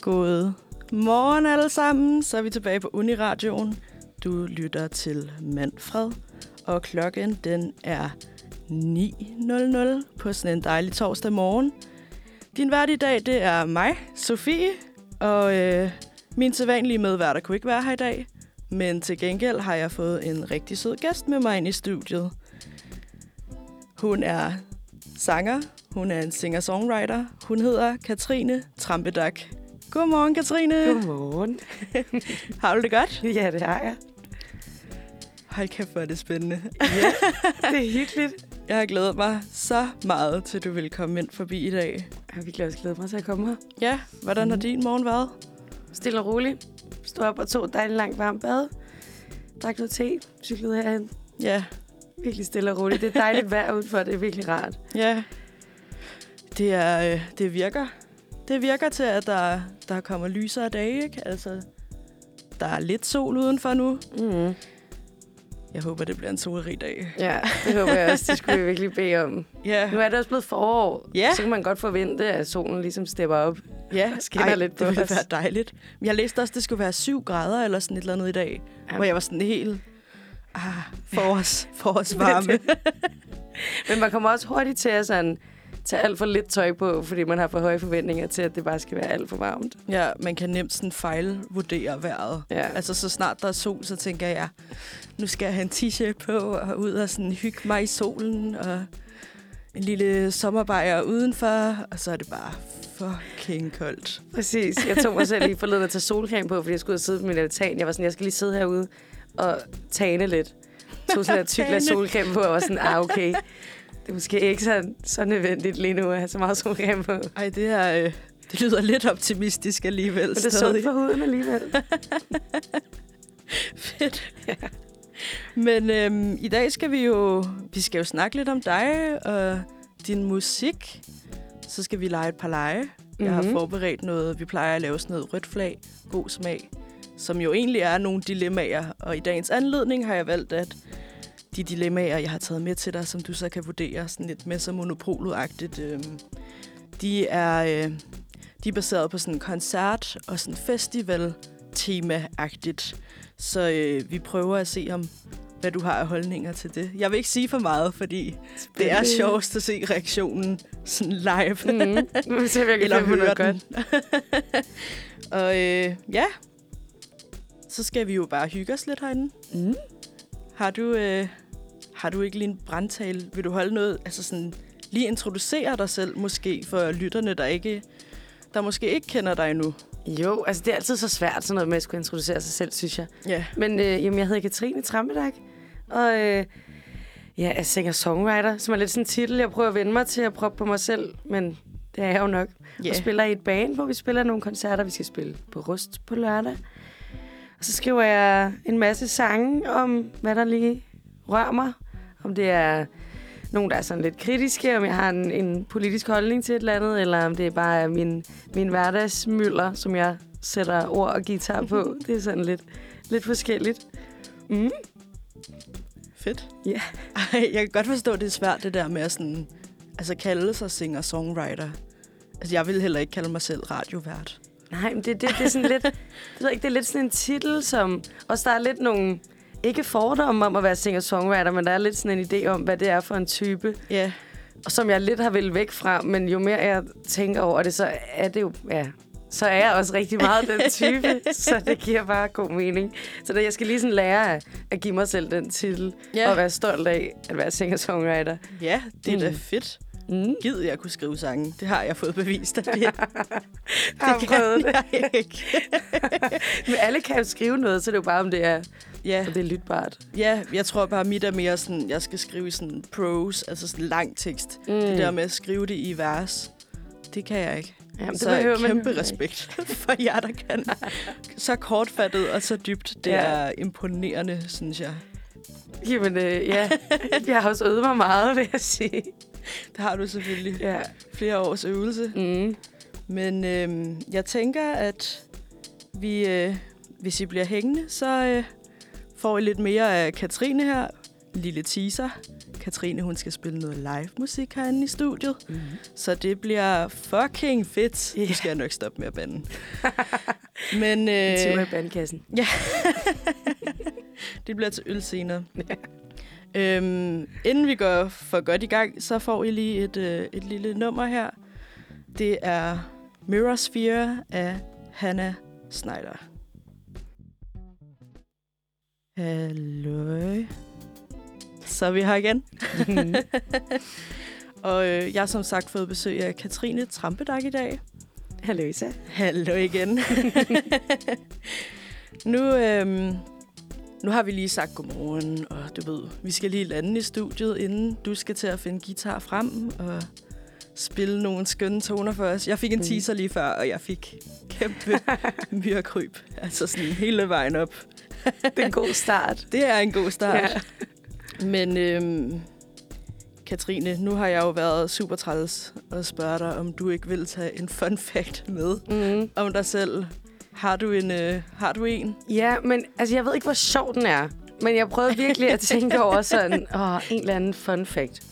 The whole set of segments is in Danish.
God morgen alle sammen. Så er vi tilbage på Uniradioen. Du lytter til Manfred, og klokken den er 9.00 på sådan en dejlig torsdag morgen. Din vært i dag, det er mig, Sofie, og øh, min sædvanlige medværter kunne ikke være her i dag. Men til gengæld har jeg fået en rigtig sød gæst med mig ind i studiet. Hun er sanger, hun er en singer-songwriter. Hun hedder Katrine Trampedak. Godmorgen, Katrine. Godmorgen. Har du det godt? Ja, det har jeg. Hold kæft, hvor er det spændende. Ja, det er hyggeligt. Jeg har glædet mig så meget til, du vil komme ind forbi i dag. Jeg har virkelig også glædet mig til at komme her. Ja, hvordan har Mhm. din morgen været? Stille og roligt. Stod op og tog dejligt langt varmt bad. Drak noget te. Cyklede herhen. Ja, Virkelig stille og roligt. Det er dejligt vejr udenfor. Det er virkelig rart. ja. Det, er, øh, det virker. Det virker til, at der, der kommer lysere dage, ikke? Altså, der er lidt sol udenfor nu. Mm. Jeg håber, det bliver en solrig dag. Ja, det håber jeg også. Det skulle vi virkelig bede om. Ja, Nu er det også blevet forår. Ja. Så kan man godt forvente, at solen ligesom stepper op. ja. skinner lidt på det ville os. være dejligt. Men jeg læste også, at det skulle være 7 grader eller sådan et eller andet i dag. Ja. Hvor jeg var sådan helt... Ah, forårs, forårsvarme. Men man kommer også hurtigt til at sådan, tage alt for lidt tøj på, fordi man har for høje forventninger til, at det bare skal være alt for varmt. ja, man kan nemt sådan fejlvurdere vejret. Ja. Altså, så snart der er sol, så tænker jeg, nu skal jeg have en t-shirt på og ud og sådan hygge mig i solen og en lille sommerbajer udenfor, og så er det bare fucking koldt. Præcis. Jeg tog mig selv lige forleden at tage solcreme på, fordi jeg skulle ud og sidde på min altan. Jeg var sådan, jeg skal lige sidde herude og tane lidt. Tog sådan en tyk glas solcreme på, og var sådan, ah, okay. Det er måske ikke så, så nødvendigt lige nu at have så meget solcreme på. Men Ej, det er... Øh, det lyder lidt optimistisk alligevel. det er sundt for huden alligevel. Fedt. Men øhm, i dag skal vi jo... Vi skal jo snakke lidt om dig og din musik. Så skal vi lege et par lege. Mm-hmm. Jeg har Mhm. forberedt noget. Vi plejer at lave sådan noget rødt flag, god smag, som jo egentlig er nogle dilemmaer. Og i dagens anledning har jeg valgt, at de dilemmaer, jeg har taget med til dig, som du så kan vurdere sådan lidt med så monopoludagtigt, øhm, de er, øh, de er baseret på sådan en koncert og sådan festival tema-agtigt. Så øh, vi prøver at se om, hvad du har af holdninger til det. Jeg vil ikke sige for meget, fordi det er sjovest at se reaktionen sådan live. Mm. Ser vi, Eller høre noget godt. den. og øh, ja, så skal vi jo bare hygge os lidt herinde. Mm. Har du, øh, har du ikke lige en brandtale? Vil du holde noget, altså sådan, lige introducere dig selv måske for lytterne, der ikke, der måske ikke kender dig endnu? Jo, altså det er altid så svært sådan noget med at skulle introducere sig selv, synes jeg. Ja. Men øh, jamen, jeg hedder Katrine Trampedag, og øh, jeg er singer-songwriter, som er lidt sådan en titel, jeg prøver at vende mig til at proppe på mig selv, men det er jeg jo nok. Ja. Og spiller i et band, hvor vi spiller nogle koncerter. Vi skal spille på Rust på lørdag. Og så skriver jeg en masse sange om, hvad der lige rører mig. Om det er nogen, der er sådan lidt kritiske, om jeg har en, en politisk holdning til et eller andet, eller om det bare er min, min hverdagsmylder, som jeg sætter ord og guitar på. Det er sådan lidt, lidt forskelligt. Mm. Fedt. Ja. Ej, jeg kan godt forstå, at det er svært, det der med at sådan, altså kalde sig singer-songwriter. Altså, jeg vil heller ikke kalde mig selv radiovært. Nej, men det, det, det er sådan lidt... Jeg ved ikke, det er lidt sådan en titel, som... Også der er lidt nogle... Ikke fordomme om at være singer-songwriter, men der er lidt sådan en idé om, hvad det er for en type. Ja, Og som jeg lidt har vel væk fra, men jo mere jeg tænker over det, så er det jo... Ja, så er jeg også rigtig meget den type, så det giver bare god mening. Så det, jeg skal lige sådan lære at, at give mig selv den titel, Ja. og være stolt af at være singer-songwriter. ja det er mm. da fedt. Mm. Gid, jeg kunne skrive sange. Det har jeg fået bevist. Det, Jeg har prøvet det. ikke. Men alle kan jo skrive noget, så det er jo bare, om det er, Ja, om det er lytbart. ja, jeg tror bare, mit er mere sådan, jeg skal skrive sådan prose, altså sådan lang tekst. Mm. Det der med at skrive det i vers, det kan jeg ikke. Jamen, så behøver man kæmpe jo ikke. respekt for jer, der kan. Så kortfattet og så dybt. Det Ja. er imponerende, synes jeg. Jamen, øh, ja. Jeg har også øvet mig meget, vil jeg sige. Det har du selvfølgelig Ja. flere års øvelse. Mm. Men øhm, jeg tænker, at vi, øh, hvis I bliver hængende, så øh, får I lidt mere af Katrine her. en lille teaser. Katrine, hun skal spille noget live musik herinde i studiet. Mm. Så det bliver fucking fedt. Ja. Nu skal jeg nok stoppe med at bande. Men Øh. øh, i bandkassen. det bliver til øl senere. Øhm, inden vi går for godt i gang, så får I lige et, øh, et lille nummer her. Det er Mirrorsphere af Hannah Snyder. Hallo. Så er vi her igen. Og øh, jeg har som sagt fået besøg af Katrine Trampedag i dag. Hallo Isa. Hallo igen. nu, øhm, nu har vi lige sagt godmorgen, og du ved, vi skal lige lande i studiet, inden du skal til at finde guitar frem og spille nogle skønne toner for os. Jeg fik en Mm. teaser lige før, og jeg fik kæmpe myrkryb. Altså sådan hele vejen op. Det er en god start. Det er en god start. Ja. Men øhm, Katrine, nu har jeg jo været super træls og spørge dig, om du ikke vil tage en fun fact med Mm. om dig selv. Har du en? Øh, har du en? Ja, men altså, jeg ved ikke, hvor sjov den er. Men jeg prøvede virkelig at tænke over sådan, åh, en eller anden fun fact.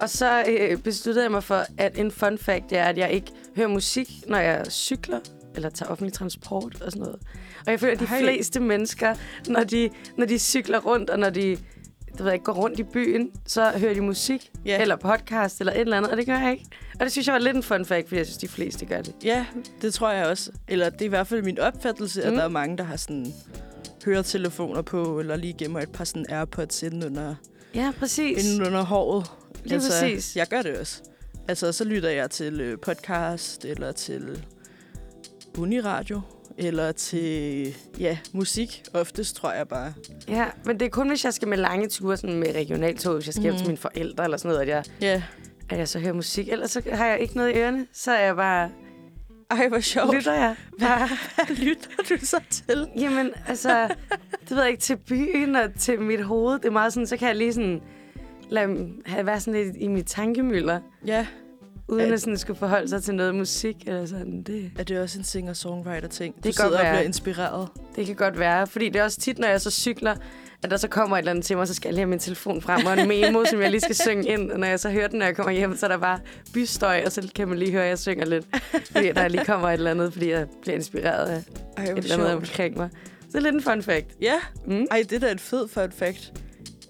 Og så øh, besluttede jeg mig for, at en fun fact er, at jeg ikke hører musik, når jeg cykler eller tager offentlig transport og sådan noget. Og jeg føler, at de Ej. fleste mennesker, når de, når de cykler rundt, og når de du ved, ikke, går rundt i byen, så hører de musik, Ja. eller podcast, eller et eller andet, og det gør jeg ikke. Og det synes jeg var lidt en fun fact, fordi jeg synes, de fleste gør det. Ja, det tror jeg også. Eller det er i hvert fald min opfattelse, mm. at der er mange, der har sådan høretelefoner på, eller lige gemmer et par sådan Airpods inden under, Ja, præcis. inden under håret. Lige præcis. Jeg gør det også. Altså, så lytter jeg til øh, podcast, eller til uniradio, eller til, ja, musik. Oftest tror jeg bare. Ja, men det er kun, hvis jeg skal med lange ture sådan med regionaltog, hvis jeg skal hjem Mhm. til mine forældre eller sådan noget, at jeg, Ja. at jeg så hører musik. Ellers så har jeg ikke noget i ørerne. Så er jeg bare... Ej, hvor sjovt. Lytter jeg? Hvad, hvad lytter du så til? Jamen, altså... Det ved jeg ikke, til byen og til mit hoved. Det er meget sådan, så kan jeg lige sådan... Lade have være sådan lidt i mit tankemøller, Ja, uden Er- at sådan skulle forholde sig til noget musik eller sådan. Det, er det også en singer-songwriter-ting? Du kan godt sidder og være. bliver inspireret. det kan godt være, fordi det er også tit, når jeg så cykler, at der så kommer et eller andet til mig, så skal jeg lige have min telefon frem og en memo, som jeg lige skal synge ind. Og når jeg så hører den, når jeg kommer hjem, så er der bare bystøj, og så kan man lige høre, at jeg synger lidt. Fordi der lige kommer et eller andet, fordi jeg bliver inspireret af Ej, et eller andet sjovt. omkring mig. Så det er lidt en fun fact. Ja, Mm. ej, det er da et fed fun fact.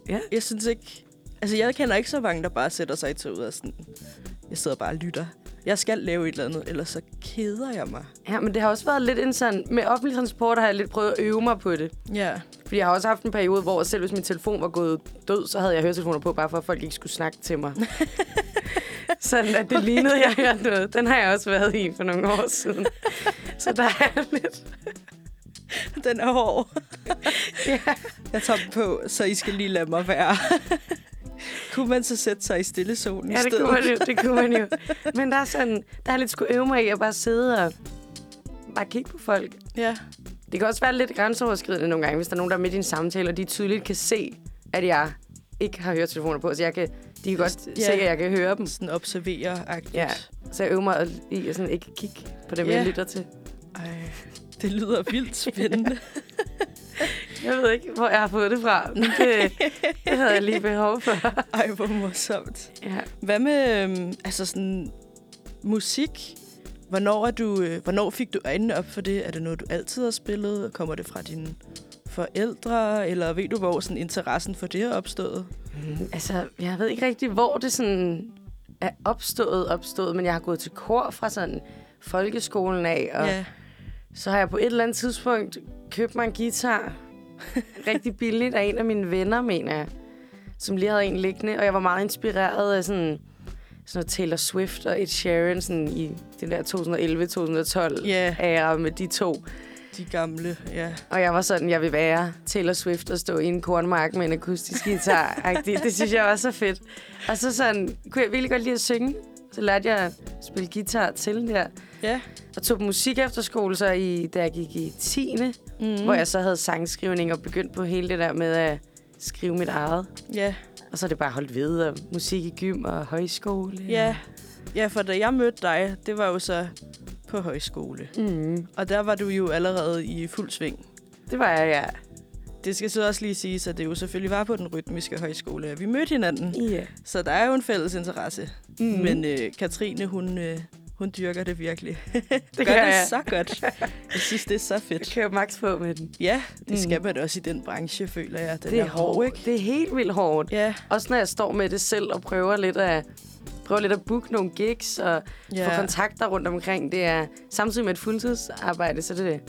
Ja. Jeg synes ikke... Altså, jeg kender ikke så mange, der bare sætter sig i toget og sådan... Jeg sidder bare og lytter. Jeg skal lave et eller andet, ellers så keder jeg mig. Ja, men det har også været lidt en sådan... Med offentlig transport har jeg lidt prøvet at øve mig på det. Ja. Fordi jeg har også haft en periode, hvor selv hvis min telefon var gået død, så havde jeg høretelefoner på, bare for at folk ikke skulle snakke til mig. sådan at det lignede, jeg hørte noget. Den har jeg også været i for nogle år siden. Så der er lidt... Den er hård. Ja. Jeg tager den på, så I skal lige lade mig være. Kunne man så sætte sig i stillezonen i Ja, det stedet? kunne man jo. Det kunne man jo. Men der er sådan... Der er lidt skulle øve mig i at bare sidde og bare kigge på folk. Ja. Det kan også være lidt grænseoverskridende nogle gange, hvis der er nogen, der er midt i en samtale, og de tydeligt kan se, at jeg ikke har høretelefoner på. Så jeg kan, de kan godt Ja. se, at jeg kan høre dem. Sådan observere-agtigt. Ja. Så jeg øver mig i at sådan ikke kigge på dem, Ja. jeg lytter til. Ej, det lyder vildt spændende. Jeg ved ikke, hvor jeg har fået det fra, men det, det havde jeg lige behov for. Ej, hvor morsomt. Ja. Hvad med øhm, altså sådan, musik? Hvornår, er du, øh, hvornår fik du øjnene op for det? Er det noget, du altid har spillet? Kommer det fra dine forældre? Eller ved du, hvor sådan, interessen for det er opstået? Mm, altså, jeg ved ikke rigtig, hvor det sådan er opstået, opstået, men jeg har gået til kor fra sådan folkeskolen af, og Ja. så har jeg på et eller andet tidspunkt købt mig en guitar, rigtig billigt af en af mine venner, mener jeg, som lige havde en liggende, og jeg var meget inspireret af sådan, sådan noget Taylor Swift og Ed Sheeran sådan i det der 2011-2012 Ja. æra med de to. De gamle, ja. Og jeg var sådan, jeg vil være Taylor Swift og stå i en kornmark med en akustisk guitar. -agtig. det synes jeg var så fedt. Og så sådan, kunne jeg virkelig godt lide at synge. Så lærte jeg at spille guitar til der. Ja. Og tog på musik efterskole, så i, da jeg gik i 10. Mm. Hvor jeg så havde sangskrivning og begyndte på hele det der med at skrive mit eget. Ja. Og så er det bare holdt ved, og musik i gym og højskole. ja. Ja, for da jeg mødte dig, det var jo så på højskole. Mm. Og der var du jo allerede i fuld sving. Det var jeg, ja. det skal så også lige sige, at det jo selvfølgelig var på den rytmiske højskole, at vi mødte hinanden. Ja. Så der er jo en fælles interesse. Mm. Men øh, Katrine, hun, øh, hun dyrker det virkelig. det gør det jeg. så godt. Jeg synes, det er så Jeg fedt. kører max på med den. Ja, det Mm. skal man også i den branche, føler jeg. Den det er hårdt, ikke? Det er helt vildt hårdt. Ja, Også når jeg står med det selv og prøver lidt at, prøver lidt at booke nogle gigs og ja. få kontakter rundt omkring. Det er samtidig med et fuldtidsarbejde, så det,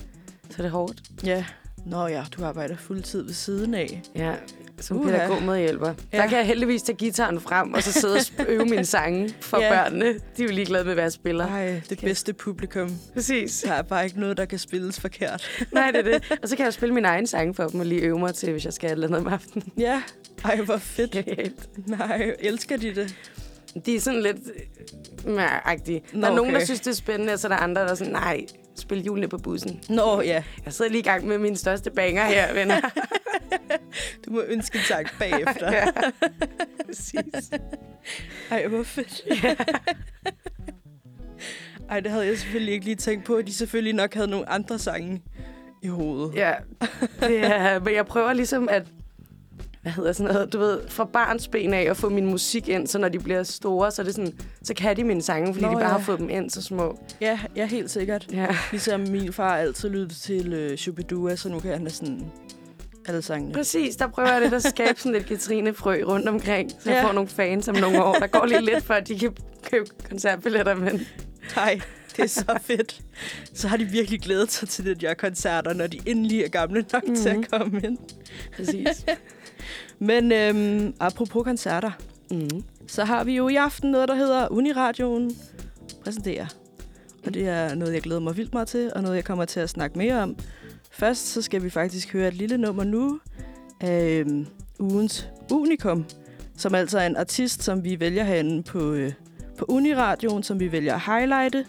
så det er hårdt. ja. Nå ja, du arbejder fuldtid ved siden af. Ja, som Uha. pædagogmedhjælper. Ja. Ja. Der kan jeg heldigvis tage gitaren frem, og så sidde og øve mine sange for Ja. børnene. De er jo ligeglade med, hvad jeg spiller. Nej, det Kæft. bedste publikum. Præcis. Der er bare ikke noget, der kan spilles forkert. Nej, det er det. Og så kan jeg spille min egen sange for dem og lige øve mig til, hvis jeg skal et eller andet om aftenen. Ja, ej, hvor fedt. Helt. Nej, elsker de det? De er sådan lidt mæragtige. Nå, Der er nogen, der okay. synes, det er spændende, og så er der andre, der er sådan, nej, spil julene på bussen. Nå ja, Jeg sidder lige i gang med min største banger her, venner. du må ønske en sang bagefter. ja, præcis. Ej, hvor fedt. Ej, det havde jeg selvfølgelig ikke lige tænkt på, at de selvfølgelig nok havde nogle andre sange i hovedet. Ja, det er, men jeg prøver ligesom at, hvad hedder sådan noget, du ved, fra barns ben af at få min musik ind, så når de bliver store, så, er det sådan, så kan de mine sange, fordi Nå, de bare ja. har fået dem ind så små. Ja, ja, helt sikkert. Ja. Ligesom min far altid lyttede til øh, Shubidua, så nu kan han næsten alle sangene. Præcis, der prøver jeg lidt at skabe sådan lidt Katrine-frø rundt omkring, så jeg Ja. får nogle fans om nogle år. Der går lige lidt, før de kan købe koncertbilletter, men Nej, det er så fedt. Så har de virkelig glædet sig til de der koncerter, når de endelig er gamle nok mm-hmm. til Mhm. at komme ind. præcis. Men øhm, apropos koncerter, Mm. så har vi jo i aften noget, der hedder Uniradioen præsenterer. Og det er noget, jeg glæder mig vildt meget til, og noget, jeg kommer til at snakke mere om. Først så skal vi faktisk høre et lille nummer nu af øhm, ugens Unikum, som altså er en artist, som vi vælger herinde på, øh, på Uniradioen, som vi vælger at highlighte,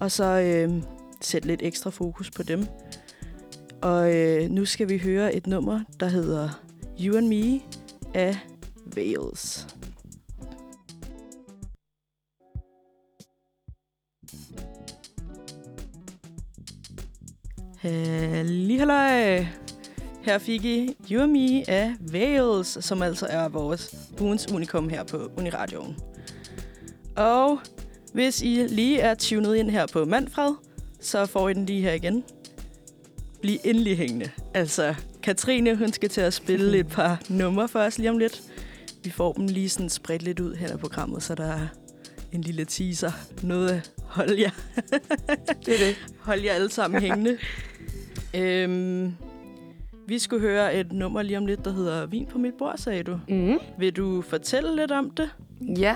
og så øh, sætte lidt ekstra fokus på dem. Og øh, nu skal vi høre et nummer, der hedder You and Me af Wales. Hallihalløj! Her fik I You and Me af Wales, som altså er vores ugens unikum her på Uniradioen. Og hvis I lige er tunet ind her på Manfred, så får I den lige her igen. Bliv endelig hængende. Altså, Katrine, hun skal til at spille et par numre for os lige om lidt. Vi får dem lige sådan spredt lidt ud her i programmet, så der er en lille teaser. Noget at holde jer, Det er det. holde jer alle sammen hængende. øhm, vi skulle høre et nummer lige om lidt, der hedder Vin på mit bord, sagde du. Mm. Vil du fortælle lidt om det? Ja,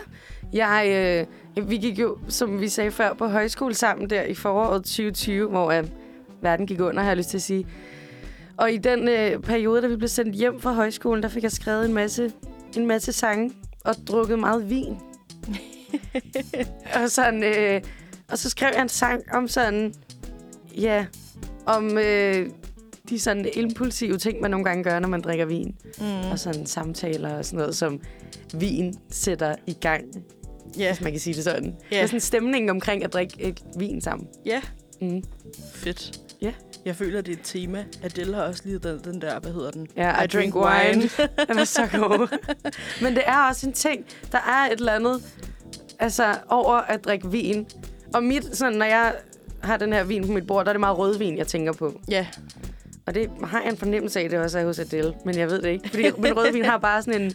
jeg, øh, vi gik jo, som vi sagde før, på højskole sammen der i foråret 2020, hvor øh, verden gik under, har jeg lyst til at sige. Og i den øh, periode, da vi blev sendt hjem fra højskolen, der fik jeg skrevet en masse, en masse sange og drukket meget vin. og, sådan, øh, og så skrev jeg en sang om sådan, ja, om øh, de sådan impulsive ting, man nogle gange gør, når man drikker vin. Mm. Og sådan samtaler og sådan noget, som vin sætter i gang Ja, hvis man kan sige det sådan. Yeah. Det er sådan stemningen omkring at drikke et vin sammen. ja, Mm. fedt. Ja. Jeg føler, det er et tema. Adele har også lige den, den der, hvad hedder den? Ja, I, drink wine. Den er så god. Men det er også en ting. Der er et eller andet altså, over at drikke vin. Og mit, sådan, når jeg har den her vin på mit bord, der er det meget rødvin, jeg tænker på. ja, Og det har jeg en fornemmelse af, det også er hos Adele. Men jeg ved det ikke. Fordi min rødvin har bare sådan en,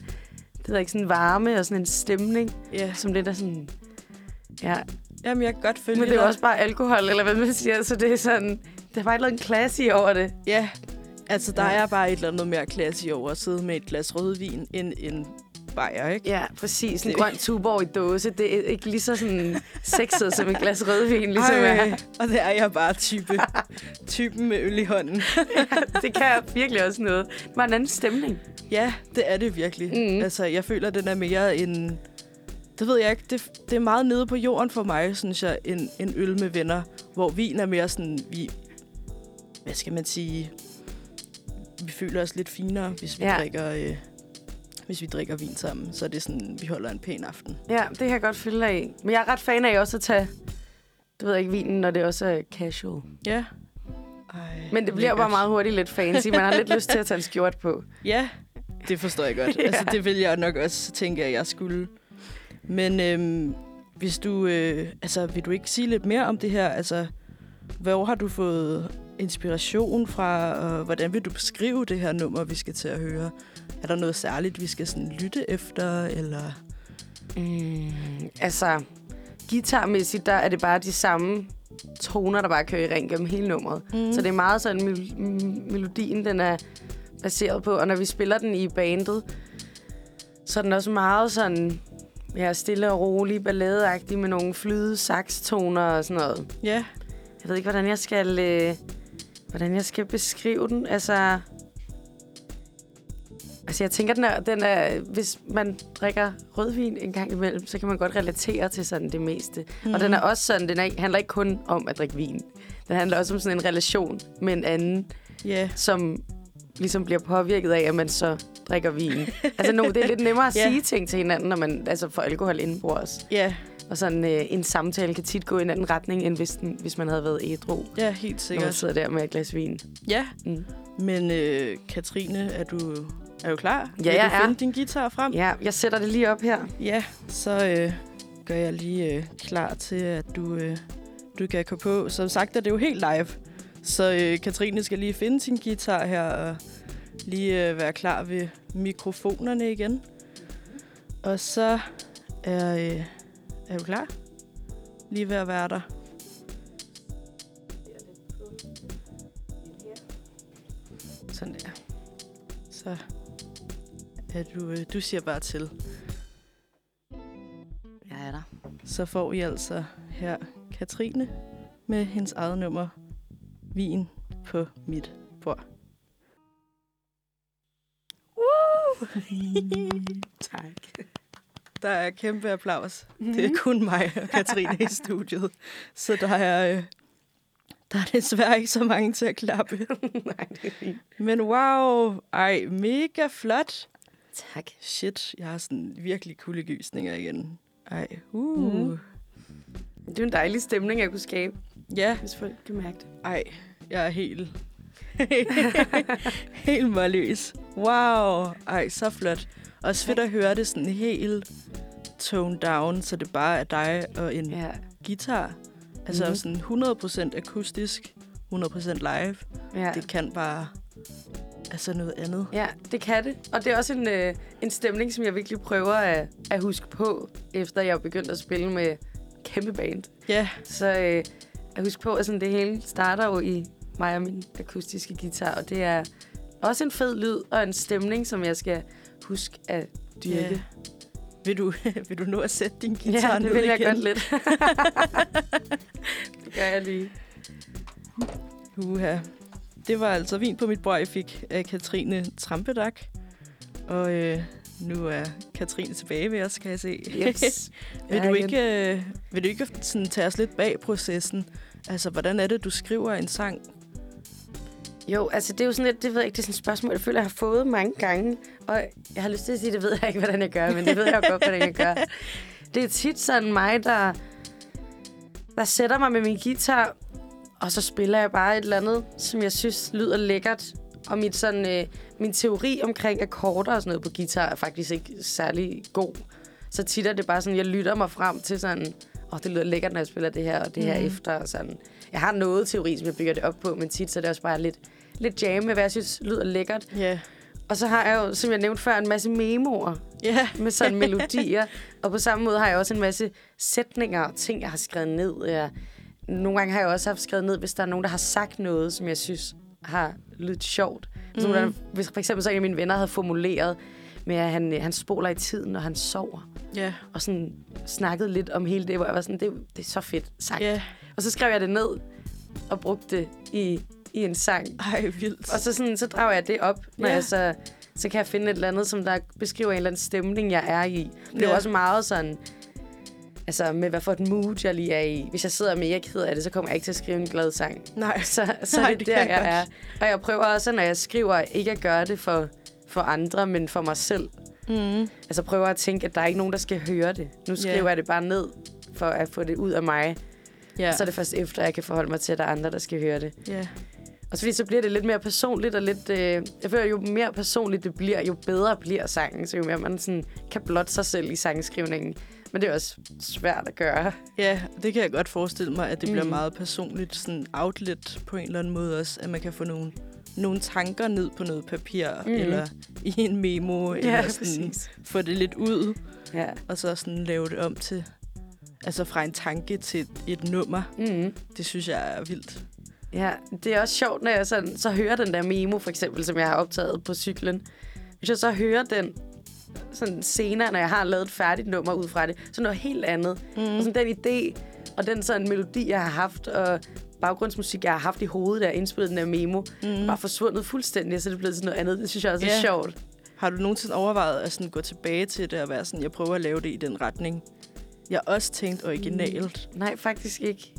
det ved ikke, sådan en varme og sådan en stemning, ja. som lidt er sådan... Ja, Jamen, jeg kan godt følge men det er dig. også bare alkohol, eller hvad man siger. Så det er sådan... Der er bare et eller andet classy over det. Ja, altså der Ja. er bare et eller andet mere klasse over at sidde med et glas rødvin end en bajer, ikke? Ja, præcis. En grøn tuborg i dåse. Det er ikke lige så sådan sexet som et glas rødvin, ligesom er. Ej, og det er jeg bare type. Typen med øl i hånden. Det kan virkelig også noget. Det var en anden stemning. Ja, det er det virkelig. Mhm. Altså, jeg føler, den er mere en... Det ved jeg ikke. Det, det er meget nede på jorden for mig, synes jeg, en, en øl med venner. Hvor vin er mere sådan... Vi, hvad skal man sige? Vi føler os lidt finere, hvis vi Ja. drikker... Øh, hvis vi drikker vin sammen, så er det sådan, vi holder en pæn aften. Ja, det kan jeg godt følge af. Men jeg er ret fan af også at tage, du ved ikke, vinen, når det også er casual. Ja, Ej, Men det bliver bare lækkert. meget hurtigt lidt fancy. Man har lidt lyst til at tage en skjort på. Ja, det forstår jeg godt. Ja. Altså, det vil jeg nok også tænke, at jeg skulle. Men øhm, hvis du, øh, altså, vil du ikke sige lidt mere om det her? Altså, hvor har du fået inspiration fra, og hvordan vil du beskrive det her nummer, vi skal til at høre? Er der noget særligt, vi skal sådan lytte efter, eller... Mm, altså, guitarmæssigt, der er det bare de samme toner, der bare kører i ring gennem hele nummeret. Mm. Så det er meget sådan, mel- melodien den er baseret på. Og når vi spiller den i bandet, så er den også meget sådan ja, stille og rolig, balladeagtig med nogle flyde saxtoner og sådan noget. Ja, Jeg ved ikke, hvordan jeg skal, øh, hvordan jeg skal beskrive den. Altså, altså jeg tænker, den er, den er, hvis man drikker rødvin en gang imellem, så kan man godt relatere til sådan det meste. Mm. Og den er også sådan, den er, handler ikke kun om at drikke vin. Den handler også om sådan en relation med en anden, ja, som ligesom bliver påvirket af, at man så drikker vin. altså no, det er lidt nemmere at Ja. sige ting til hinanden, når man altså får alkohol indenbords. ja, Og sådan øh, en samtale kan tit gå i en anden retning, end hvis, den, hvis man havde været ædru. ja, helt Når man sikkert. sidder der med et glas vin. Ja, Mm. men øh, Katrine, er du, er du klar? Ja, vil jeg du er. finde din guitar frem? Ja, jeg sætter det lige op her. Ja, så øh, gør jeg lige øh, klar til, at du, øh, du kan gå på. Som sagt er det jo helt live, så øh, Katrine skal lige finde sin guitar her og lige øh, være klar ved mikrofonerne igen. Og så er, øh, er du klar? Lige ved at være der. Sådan der. Så er du, øh, du siger bare til. Jeg er der. så får I altså her Katrine med hendes eget nummer Vin på mit bord. Woo! Tak. Der er kæmpe applaus. Mm. Det er kun mig og Katrine i studiet. Så der er, øh, der er desværre ikke så mange til at klappe. Nej, det er fint. Men wow, ej, mega flot. Tak. Shit, jeg har sådan virkelig kuldegysninger igen. Ej, uh. Mm. Det er en dejlig stemning, jeg kunne skabe, Ja, hvis folk kan mærke det. Ej, jeg er helt... helt målløs. Wow. Ej, så flot. Også fedt at høre det sådan helt toned down, så det bare er dig og en ja. Guitar. Altså Mhm. mm. sådan 100% akustisk, 100% live. Ja. Det kan bare... Altså noget andet. ja, det kan det. Og det er også en, øh, en stemning, som jeg virkelig prøver at, at huske på, efter jeg er begyndt at spille med kæmpe band. Ja, Så øh, at huske på, at sådan det hele starter jo i mig og min akustiske guitar, og det er også en fed lyd og en stemning, som jeg skal huske at dyrke. ja. Vil du, vil du nå at sætte din guitar Ja, ned det vil jeg igen? godt lidt. det gør jeg lige. Uha. Det var altså vin på mit bord, jeg fik af Katrine Trampedak. Og øh, nu er Katrine tilbage ved os, kan jeg se. Yes. vil, du ikke, øh, vil du ikke sådan, tage os lidt bag processen? Altså, hvordan er det, du skriver en sang? Jo, altså det er jo sådan lidt, det ved jeg ikke, det er sådan et spørgsmål, jeg føler, jeg har fået mange gange. Og jeg har lyst til at sige, det ved jeg ikke, hvordan jeg gør, men det ved jeg jo godt, hvordan jeg gør. Det er tit sådan mig, der, der sætter mig med min guitar, og så spiller jeg bare et eller andet, som jeg synes lyder lækkert. Og mit sådan, øh, min teori omkring akkorder og sådan noget på guitar er faktisk ikke særlig god. Så tit er det bare sådan, jeg lytter mig frem til sådan, åh, oh, det lyder lækkert, når jeg spiller det her og det her Mhm. efter. Og sådan. Jeg har noget teori, som jeg bygger det op på, men tit så er det også bare lidt, lidt jam med, hvad jeg synes lyder lækkert. Ja. Og så har jeg jo, som jeg nævnte før, en masse memoer Ja. med sådan melodier. Og på samme måde har jeg også en masse sætninger og ting, jeg har skrevet ned. Jeg, nogle gange har jeg også haft skrevet ned, hvis der er nogen, der har sagt noget, som jeg synes har lyttet sjovt. Mm. Mhm. Der, hvis for eksempel så en af mine venner havde formuleret med, at han, han spoler i tiden, når han sover. Ja. Og sådan snakket lidt om hele det, hvor jeg var sådan, det, det er så fedt sagt. Ja. Og så skrev jeg det ned og brugte det i, i en sang. Ej, vildt. Og så, sådan, så drager jeg det op, når Ja. jeg så, så kan jeg finde et eller andet, som der beskriver en eller anden stemning, jeg er i. Det er Ja. også meget sådan, altså med hvad for et mood, jeg lige er i. Hvis jeg sidder med, jeg ked af det, så kommer jeg ikke til at skrive en glad sang. Nej. Så, så Nej, er det, det der, jeg jeg er. Og jeg prøver også, når jeg skriver, ikke at gøre det for, for andre, men for mig selv. Mm. Altså prøver at tænke, at der er ikke nogen, der skal høre det. Nu skriver Ja. jeg det bare ned, for at få det ud af mig. Ja. Så er det først efter, jeg kan forholde mig til, at der er andre, der skal høre det. ja. Og så, fordi så bliver det lidt mere personligt og lidt... Øh, jeg føler, jo mere personligt det bliver, jo bedre bliver sangen. Så jo mere man sådan, kan blotte sig selv i sangskrivningen. Men det er også svært at gøre. Ja, det kan jeg godt forestille mig, at det mm. bliver meget personligt sådan outlet på en eller anden måde også. At man kan få nogle, nogle tanker ned på noget papir, mm. Eller i en memo, Ja, eller sådan, præcis. få det lidt ud, Ja. og så sådan lave det om til... Altså fra en tanke til et, et nummer. Mm. Det synes jeg er vildt. Ja, det er også sjovt, når jeg sådan, så hører den der memo, for eksempel, som jeg har optaget på cyklen. Hvis jeg så hører den sådan senere, når jeg har lavet et færdigt nummer ud fra det, så noget helt andet. Mm. Og sådan den idé, og den sådan melodi, jeg har haft, og baggrundsmusik, jeg har haft i hovedet, da jeg indspillede den der memo, mm. bare forsvundet fuldstændig, så det er blevet til noget andet. Det synes jeg også er Ja. sjovt. Har du nogensinde overvejet at sådan gå tilbage til det og være sådan, jeg prøver at lave det i den retning? Jeg har også tænkt originalt. Nej, faktisk ikke.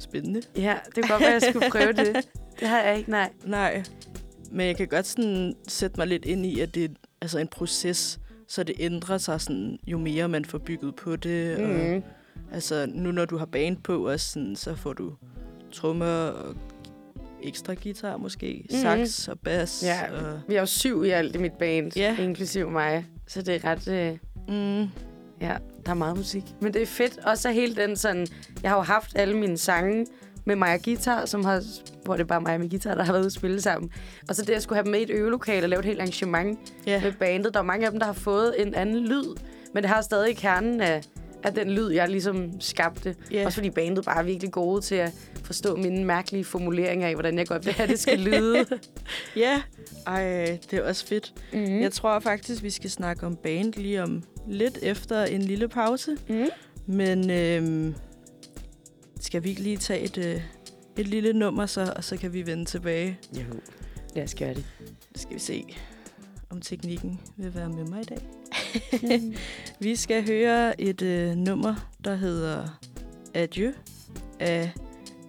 Spændende. Ja, det kunne godt være, at jeg skulle prøve det. Det har jeg ikke, nej. Nej, men jeg kan godt sådan sætte mig lidt ind i, at det er altså en proces, så det ændrer sig sådan, jo mere man får bygget på det. Og, Mm. altså nu når du har band på også, sådan, så får du trommer og ekstra guitar måske, Mhm. sax og bas. Ja. Og, Vi er jo syv i alt i mit band, Ja. inklusiv mig. Så det er ret... Øh, mm, Ja, der er meget musik. Men det er fedt. Også hele den sådan... Jeg har jo haft alle mine sange med mig og guitar, som har, hvor det er bare mig og min guitar, der har været ude at spille sammen. Og så det, at skulle have dem med i et øvelokale og lave et helt arrangement ja. med bandet. Der er mange af dem, der har fået en anden lyd, men det har stadig kernen af, af den lyd, jeg ligesom skabte. Ja. Også fordi bandet bare er virkelig gode til at forstå mine mærkelige formuleringer af, hvordan jeg godt vil have, det skal lyde. ja, ej, det er også fedt. mm. Jeg tror faktisk, vi skal snakke om band lige om lidt efter en lille pause. Mm. Men øhm, skal vi ikke lige tage et, øh, et lille nummer så, og så kan vi vende tilbage. Jo. Lad os gøre det. Skal vi se, om teknikken vil være med mig i dag. vi skal høre et øh, nummer, der hedder Adieu af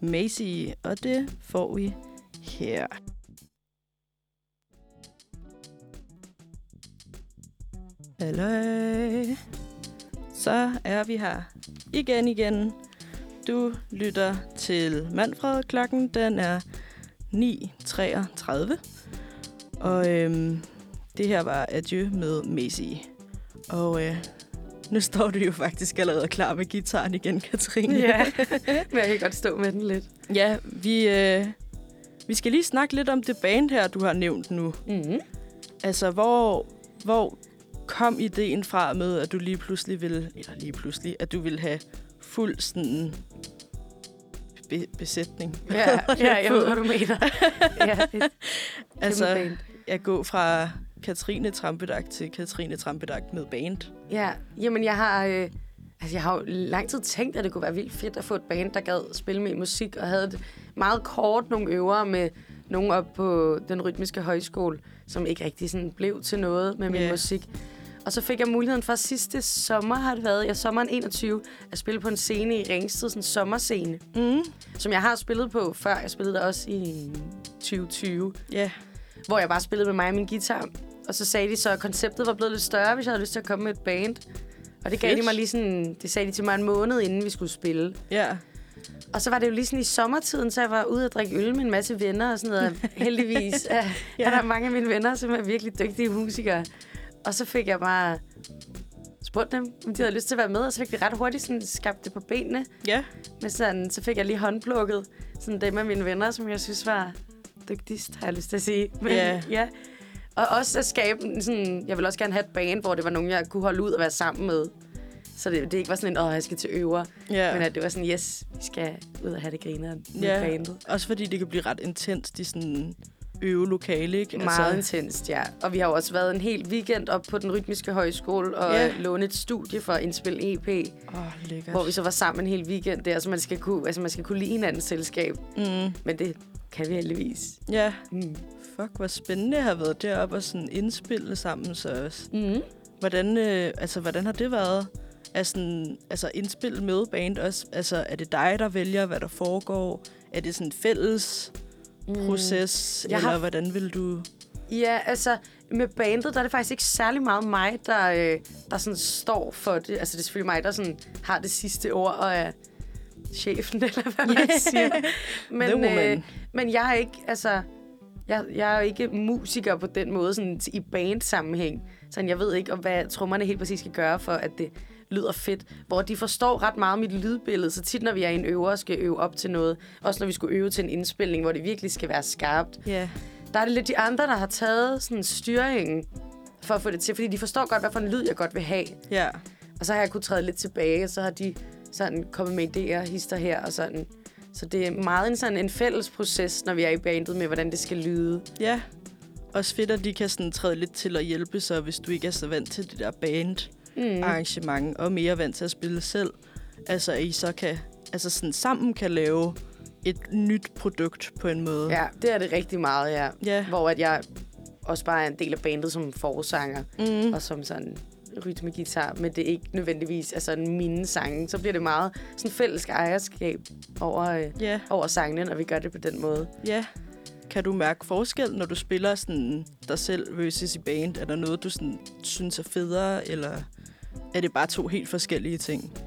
Macy, og det får vi her. Hallo. Så er vi her igen igen. Du lytter til Manfred. Klokken den er 9.33. Og øhm, det her var Adieu med Macy. Og øh, nu står du jo faktisk allerede klar med gitaren igen, Katrine. ja, men jeg kan godt stå med den lidt. ja vi, øh, vi skal lige snakke lidt om det band her, du har nævnt nu. Mm. Altså, hvor, hvor kom ideen fra med, at du lige pludselig ville, eller lige pludselig, at du ville have fuld sådan be- besætning? Ja, ja, jeg ved, hvad du mener. ja, et altså, altså, band. at gå fra Katrine Trampedag til Katrine Trampedag med band. Ja, jamen jeg har, øh, altså jeg har jo lang tid tænkt, at det kunne være vildt fedt at få et band, der gad spille med musik, og havde et meget kort nogle øver med nogen op på den rytmiske højskole, som ikke rigtig sådan blev til noget med min yeah. musik. Og så fik jeg muligheden for sidste sommer, har det været, ja, sommeren 21, at spille på en scene i Ringsted, sådan en sommerscene, Mm. som jeg har spillet på før. Jeg spillede der også i 2020. Ja, hvor jeg bare spillede med mig og min guitar. Og så sagde de så, at konceptet var blevet lidt større, hvis jeg havde lyst til at komme med et band. Og det gav Fedt. de mig lige sådan, det sagde de til mig en måned, inden vi skulle spille. ja. Og så var det jo lige sådan i sommertiden, så jeg var ude at drikke øl med en masse venner og sådan noget. Og Heldigvis Ja. er der mange af mine venner, som er virkelig dygtige musikere. Og så fik jeg bare spurgt dem, om de havde lyst til at være med, og så fik vi ret hurtigt sådan skabt det på benene. Ja, Men sådan, så fik jeg lige håndplukket sådan dem af mine venner, som jeg synes var dygtigst, har jeg lyst til at sige. Men, Ja. ja. Og også at skabe sådan, jeg vil også gerne have et band, hvor det var nogen, jeg kunne holde ud og være sammen med. Så det, det ikke var sådan en, åh, jeg skal til øver. ja. Men at det var sådan, yes, vi skal ud og have det griner med ja. bandet. Også fordi det kan blive ret intenst i sådan øvelokale, ikke? Meget altså, intenst, ja. Og vi har jo også været en hel weekend op på den rytmiske højskole og yeah. låne et studie for at indspille EP, Åh, oh, lækkert. hvor vi så var sammen en hel weekend der, så man skal kunne, altså man skal kunne lide hinandens selskab. Mm. Men det kan vi heldigvis. Ja, Mm. fuck, hvor spændende at have været deroppe og sådan indspille sammen så også. Mm. Hvordan, øh, altså, hvordan har det været? Altså, sådan, altså indspille med band også? Altså, er det dig, der vælger, hvad der foregår? Er det sådan fælles proces? Mm. Jeg eller har- hvordan vil du... Ja, altså med bandet, der er det faktisk ikke særlig meget mig, der, øh, der sådan står for det. Altså det er selvfølgelig mig, der sådan har det sidste ord og er chefen, eller hvad man siger. The woman. øh, Men jeg er ikke, altså... Jeg, jeg er jo ikke musiker på den måde, sådan i band-sammenhæng. Så jeg ved ikke, hvad trommerne helt præcis skal gøre, for at det lyder fedt. Hvor de forstår ret meget mit lydbillede, så tit når vi er i en øver og skal øve op til noget, også når vi skulle øve til en indspilning, hvor det virkelig skal være skarpt, Ja. der er det lidt de andre, der har taget sådan styringen for at få det til, fordi de forstår godt, hvad for en lyd jeg godt vil have. Ja. Og så har jeg kunnet træde lidt tilbage, og så har de sådan kommet med idéer, hister her og sådan. Så det er meget en, sådan en fælles proces, når vi er i bandet med, hvordan det skal lyde. Ja. Også fedt, at de kan sådan træde lidt til at hjælpe sig, hvis du ikke er så vant til det der band Mm. arrangement, og mere vant til at spille selv. Altså, at I så kan, altså sådan sammen kan lave et nyt produkt på en måde. Ja, det er det rigtig meget, ja. Ja. Hvor at jeg også bare er en del af bandet som forsanger, Mm. og som sådan rytmegitar, men det er ikke nødvendigvis altså mine sange. Så bliver det meget sådan fælles ejerskab over, øh, Ja, over sangene, når vi gør det på den måde. ja. Kan du mærke forskel, når du spiller sådan dig selv versus i band? Er der noget, du sådan synes er federe, eller er det bare to helt forskellige ting?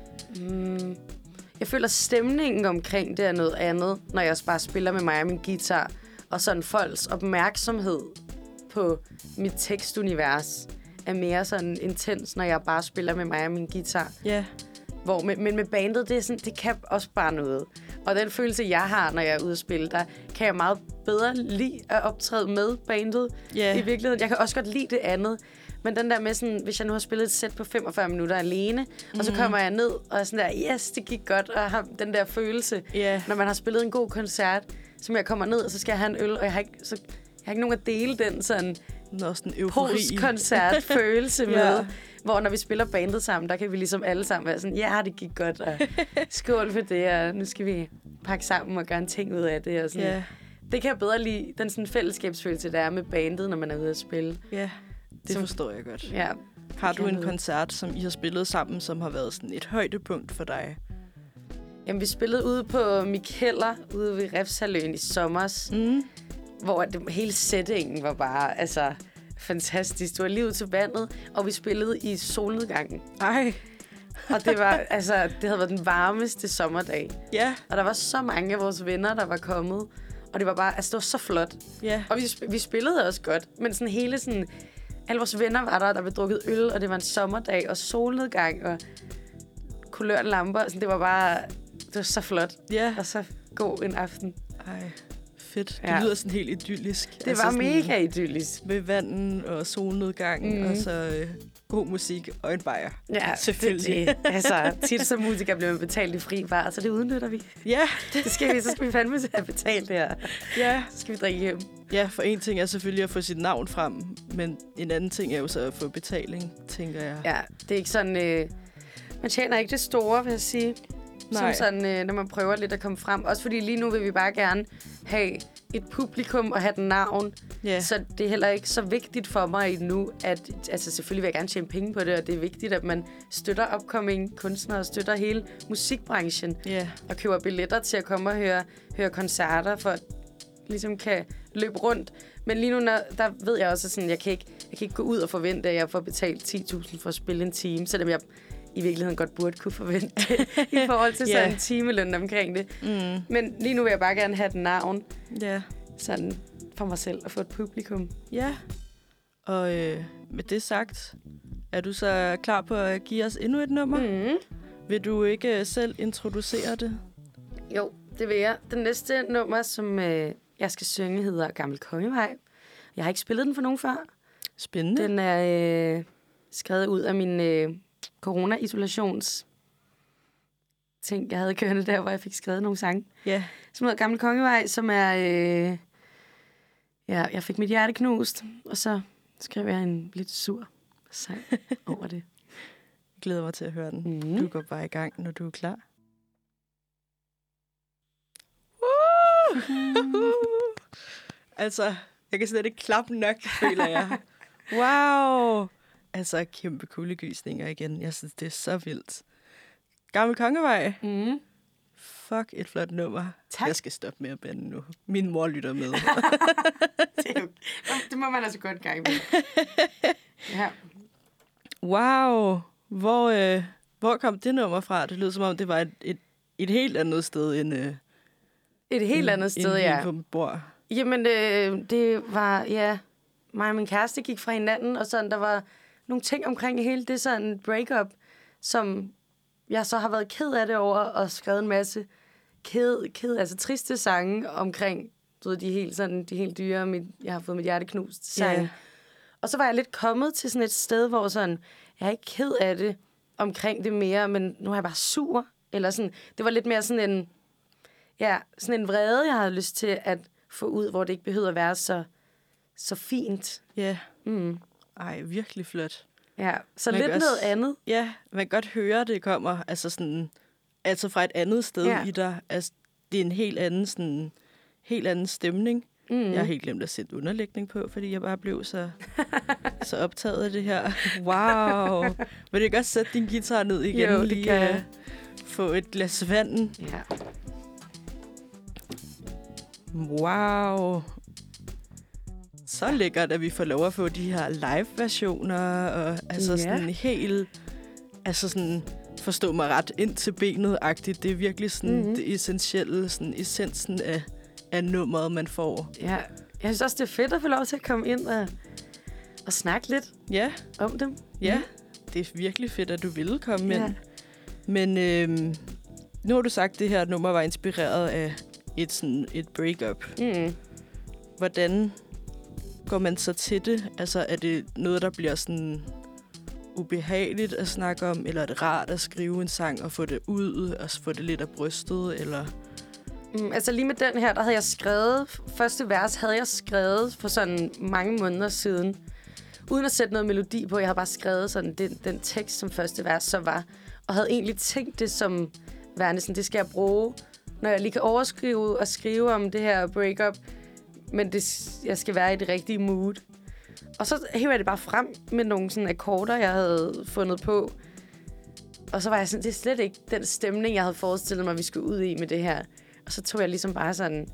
Mm. Jeg føler, stemningen omkring det er noget andet, når jeg bare spiller med mig og min guitar. Og sådan folks opmærksomhed på mit tekstunivers er mere sådan intens, når jeg bare spiller med mig og min guitar. Ja, Hvor, men, men med bandet, det, er sådan, det kan også bare noget. Og den følelse, jeg har, når jeg er ude at spille, der kan jeg meget bedre lide at optræde med bandet. ja. I virkeligheden. Jeg kan også godt lide det andet. Men den der med sådan, hvis jeg nu har spillet et sæt på 45 minutter alene, mm. og så kommer jeg ned og er sådan der, yes, det gik godt, og har den der følelse, Ja, når man har spillet en god koncert, som jeg kommer ned, og så skal jeg have en øl, og jeg har ikke, så, jeg har ikke nogen at dele den sådan noget sådan post-koncert-følelse med. Ja. Hvor når vi spiller bandet sammen, der kan vi ligesom alle sammen være sådan, ja, det gik godt, og skål for det, og nu skal vi pakke sammen og gøre en ting ud af det. Og sådan. Ja, Det kan jeg bedre lide, den sådan fællesskabsfølelse, der er med bandet, når man er ude at spille. ja. Det Som- forstår jeg godt. Ja, Har du en noget. koncert, som I har spillet sammen, som har været sådan et højdepunkt for dig? Jamen, vi spillede ude på Mikkeller, ude ved Refshaløen i sommers, Mm. hvor det, hele settingen var bare, altså, fantastisk. Det var lige ud til vandet, og vi spillede i solnedgangen. Ej, Og det var, altså, det havde været den varmeste sommerdag. ja, Og der var så mange af vores venner, der var kommet. Og det var bare, altså, det var så flot. ja. Og vi, vi spillede også godt, men sådan hele sådan... Alle vores venner var der, der blev drukket øl, og det var en sommerdag, og solnedgang, og kulørte lamper. Så det var bare... Det var så flot. Ja, Og så god en aften. ej, fedt. Det Ja. lyder sådan helt idyllisk. Det altså var mega idyllisk. Ved vandet og solnedgangen, mm. og så øh, god musik og en bajer. Ja, Selvfølgelig. Det, det. Altså, tit som musiker bliver man betalt i fri bar, så det udnytter vi. Ja, Det skal vi, så skal vi fandme at betale det her. ja. Så skal vi drikke hjem. Ja, for en ting er selvfølgelig at få sit navn frem, men en anden ting er jo så at få betaling, tænker jeg. Ja, det er ikke sådan... Øh, man tjener ikke det store, vil jeg sige. Nej. Som sådan, øh, når man prøver lidt at komme frem. Også fordi lige nu vil vi bare gerne have et publikum og have et navn. Ja, Så det er heller ikke så vigtigt for mig endnu, at... Altså selvfølgelig vil jeg gerne tjene penge på det, og det er vigtigt, at man støtter upcoming kunstnere og støtter hele musikbranchen. ja, Og køber billetter til at komme og høre, høre koncerter, for at ligesom kan løbe rundt. Men lige nu, når, der ved jeg også, at sådan, jeg, kan ikke, jeg kan ikke gå ud og forvente, at jeg får betalt 10.000 for at spille en time, selvom jeg i virkeligheden godt burde kunne forvente i forhold til sådan Ja. en timeløn omkring det. mm, Men lige nu vil jeg bare gerne have et navn ja, sådan for mig selv og få et publikum. ja. Og øh, med det sagt, er du så klar på at give os endnu et nummer? Mm. Mm. Vil du ikke øh, selv introducere det? Jo, det vil jeg. Den næste nummer, som øh, jeg skal synge, hedder Gammel Kongevej. Jeg har ikke spillet den for nogen før. Spændende. Den er øh, skrevet ud af min øh, corona-isolations ting, jeg havde kørende der, hvor jeg fik skrevet nogle sange. Ja, Som hedder Gammel Kongevej, som er... Øh, ja, jeg fik mit hjerte knust, og så skrev jeg en lidt sur sang over det. jeg glæder mig til at høre den. Mm. Du går bare i gang, når du er klar. Woo! altså, jeg kan slet ikke klappe nok, føler jeg. Wow! Altså, kæmpe kuldegysninger igen. Jeg synes, det er så vildt. Gammel Kongevej. Mm. Fuck, et flot nummer. Tak. Jeg skal stoppe med at bande nu. Min mor lytter med. Det, er jo, det må man altså godt gang med. Ja. wow! Hvor, øh, hvor kom det nummer fra? Det lød som om, det var et, et, et helt andet sted end, øh, Et helt end- andet sted, end ja. mit bord. Jamen, øh, det var, ja, mig og min kæreste gik fra hinanden, og sådan, der var nogle ting omkring hele det sådan breakup, som jeg så har været ked af det over, og skrevet en masse ked, ked altså triste sange omkring, du ved, de helt, sådan, de helt dyre, mit, jeg har fået mit hjerte knust sange. Ja. Og så var jeg lidt kommet til sådan et sted, hvor sådan, jeg er ikke ked af det omkring det mere, men nu er jeg bare sur. Eller sådan, det var lidt mere sådan en, ja, sådan en vrede, jeg havde lyst til at få ud, hvor det ikke behøver at være så, så fint. Ja. Mm. Ej, virkelig flot. Ja, så Man lidt kan også- noget andet. Ja, man kan godt høre, det kommer altså sådan, altså fra et andet sted Ja. i dig. Altså, det er en helt anden, sådan, helt anden stemning. Mm. Jeg har helt glemt at sætte underlægning på, fordi jeg bare blev så, så optaget af det her. Wow. Vil du ikke også sætte din guitar ned igen? Jo, det lige kan øh, få et glas vand. Ja. Wow. Så lækkert, at vi får lov at få de her live-versioner, og altså Ja. sådan helt, altså sådan, forstå mig ret, ind til benet-agtigt. Det er virkelig sådan Mhm. mm-hmm. det essentielle, sådan essensen af, af nummeret, man får. ja. Jeg synes også, det er fedt at få lov til at komme ind og, og snakke lidt Ja, om dem. ja. Det er virkelig fedt, at du ville komme Ja. ind. Men øhm, nu har du sagt, at det her nummer var inspireret af et, sådan, et breakup. Mm. Hvordan går man så til det? Altså, er det noget, der bliver sådan ubehageligt at snakke om, eller er det rart at skrive en sang og få det ud, og få det lidt af brystet, eller... Mm, altså lige med den her, der havde jeg skrevet, første vers havde jeg skrevet for sådan mange måneder siden, uden at sætte noget melodi på. Jeg havde bare skrevet sådan den, den tekst, som første vers så var, og havde egentlig tænkt det som værende sådan, det skal jeg bruge, når jeg lige kan overskrive og skrive om det her breakup, men det, jeg skal være i det rigtige mood. Og så hæver jeg det bare frem med nogle sådan akkorder, jeg havde fundet på. Og så var jeg sådan, det er slet ikke den stemning, jeg havde forestillet mig, vi skulle ud i med det her. Og så tog jeg ligesom bare sådan,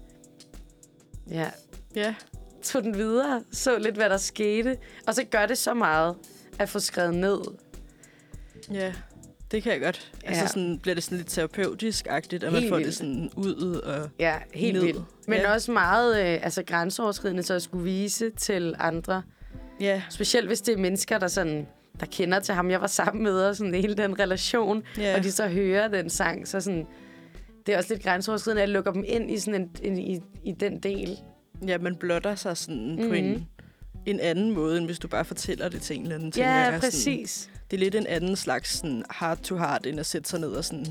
ja, Ja, tog den videre, så lidt, hvad der skete. Og så gør det så meget at få skrevet ned. ja. Det kan jeg godt. Ja. Altså Ja. sådan, bliver det sådan lidt terapeutisk-agtigt, at man Helt får vildt. det sådan ud og... Ja, helt Ned. vildt. Men Ja. også meget øh, altså grænseoverskridende, så at skulle vise til andre. Ja, Specielt hvis det er mennesker, der sådan der kender til ham, jeg var sammen med, og sådan hele den relation, ja. og de så hører den sang, så sådan, det er også lidt grænseoverskridende, at jeg lukker dem ind i, sådan en, en, i, i den del. ja, man blotter sig sådan mm-hmm. på Mhm. en, en anden måde, end hvis du bare fortæller det til en eller anden. tænker Ja, jeg, sådan. Det er lidt en anden slags sådan heart to heart, end at sætte sig ned og sådan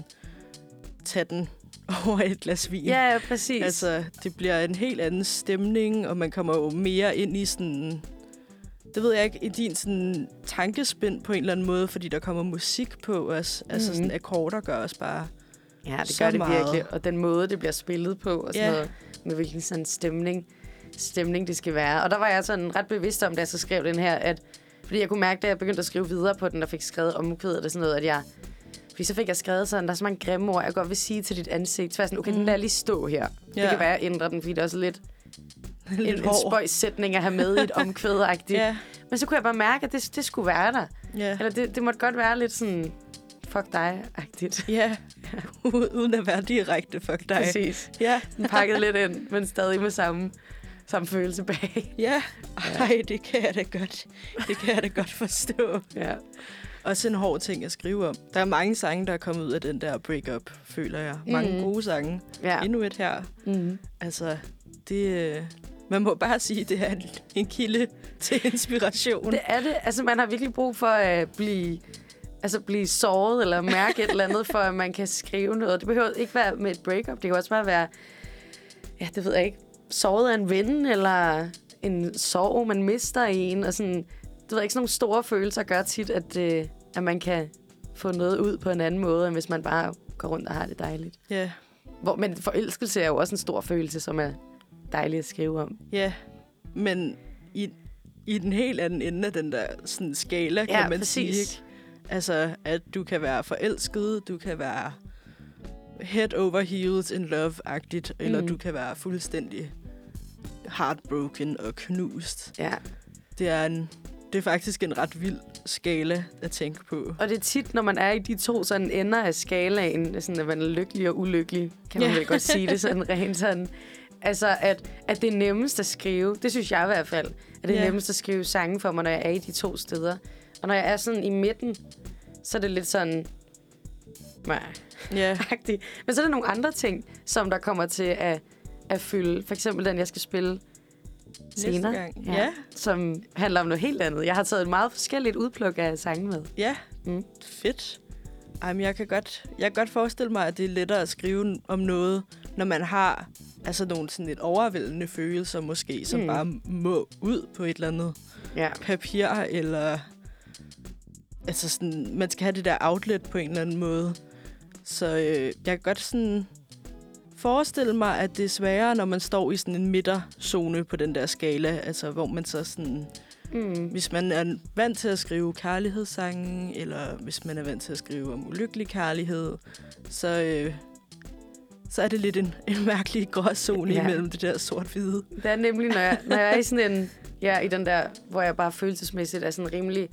tage den over et glas vin. Ja, ja, præcis. Altså, det bliver en helt anden stemning, og man kommer jo mere ind i sådan... Det ved jeg ikke, i din sådan tankespind på en eller anden måde, fordi der kommer musik på os. Altså Mhm. sådan akkorder gør os bare... Ja, det gør det meget. virkelig. Og den måde, det bliver spillet på, og sådan Ja. noget, med hvilken sådan stemning, stemning det skal være. Og der var jeg sådan ret bevidst om, da jeg så skrev den her, at fordi jeg kunne mærke, da jeg begyndte at skrive videre på den, og fik skrevet omkvædet eller sådan noget, at jeg... Fordi så fik jeg skrevet sådan, der er så mange grimme ord, jeg godt vil sige til dit ansigt. Så var jeg sådan, okay, mm. den lader lige stå her. Ja. Det kan være, jeg ændrer den, fordi det er også lidt, en, lidt en hård. spøjs sætning at have med i et omkvæd-agtigt. Ja, Men så kunne jeg bare mærke, at det, det skulle være der. ja. Eller det, det måtte godt være lidt sådan, fuck dig-agtigt. Ja, uden at være direkte fuck dig. Præcis. Ja, Den pakket lidt ind, men stadig med samme, samme følelse bag. ja. Ej, det kan jeg da godt. Det kan jeg da godt forstå. Ja. Også en hård ting at skrive om. Der er mange sange, der er kommet ud af den der breakup, føler jeg. Mange Mhm. gode sange. ja. Endnu et her. Mm. Altså, det... øh, Man må bare sige, at det er en, en kilde til inspiration. Det er det. Altså, man har virkelig brug for at blive, altså, blive såret eller mærke et eller andet, for at man kan skrive noget. Det behøver ikke være med et breakup. Det kan også bare være, ja, det ved jeg ikke, såret af en ven, eller en sorg, man mister i en. Og sådan, det ved ikke, sådan nogle store følelser gør tit, at, øh, at man kan få noget ud på en anden måde, end hvis man bare går rundt og har det dejligt. Ja, Hvor, men forelskelse er jo også en stor følelse, som er dejlig at skrive om. ja. Men i, i den helt anden ende af den der sådan, skala, kan Ja, man præcis. sige. Ikke? Altså, at du kan være forelsket, du kan være head over heels in love-agtigt, mm. eller du kan være fuldstændig heartbroken og knust. Ja. Det er, en, det er faktisk en ret vild skala at tænke på. Og det er tit, når man er i de to sådan ender af skalaen, sådan at man er lykkelig og ulykkelig, kan man Ja. vel godt sige det sådan rent sådan. Altså, at, at det er nemmest at skrive, det synes jeg i hvert fald, at det er Ja. nemmest at skrive sange for mig, når jeg er i de to steder. Og når jeg er sådan i midten, så er det lidt sådan... Nej, Ja, agtigt. Men så er der nogle andre ting, som der kommer til at, at fylde. For eksempel den, jeg skal spille senere. gang. Ja. Som handler om noget helt andet. Jeg har taget et meget forskelligt udpluk af sange med. ja. Mm. Fedt. Ej, men jeg kan, godt, jeg kan godt forestille mig, at det er lettere at skrive om noget, når man har altså nogle sådan lidt overvældende følelser måske, som mm. bare må ud på et eller andet Ja. papir, eller altså sådan, man skal have det der outlet på en eller anden måde. Så øh, jeg kan godt sådan forestille mig, at det er sværere, når man står i sådan en midterzone på den der skala, altså hvor man så sådan, Mm. hvis man er vant til at skrive kærlighedssange, eller hvis man er vant til at skrive om ulykkelig kærlighed, så, øh, så er det lidt en, en mærkelig gråzone Ja. imellem det der sort-hvide. Det er nemlig, når jeg, når jeg er i sådan en... Ja, i den der, hvor jeg bare følelsesmæssigt er sådan rimelig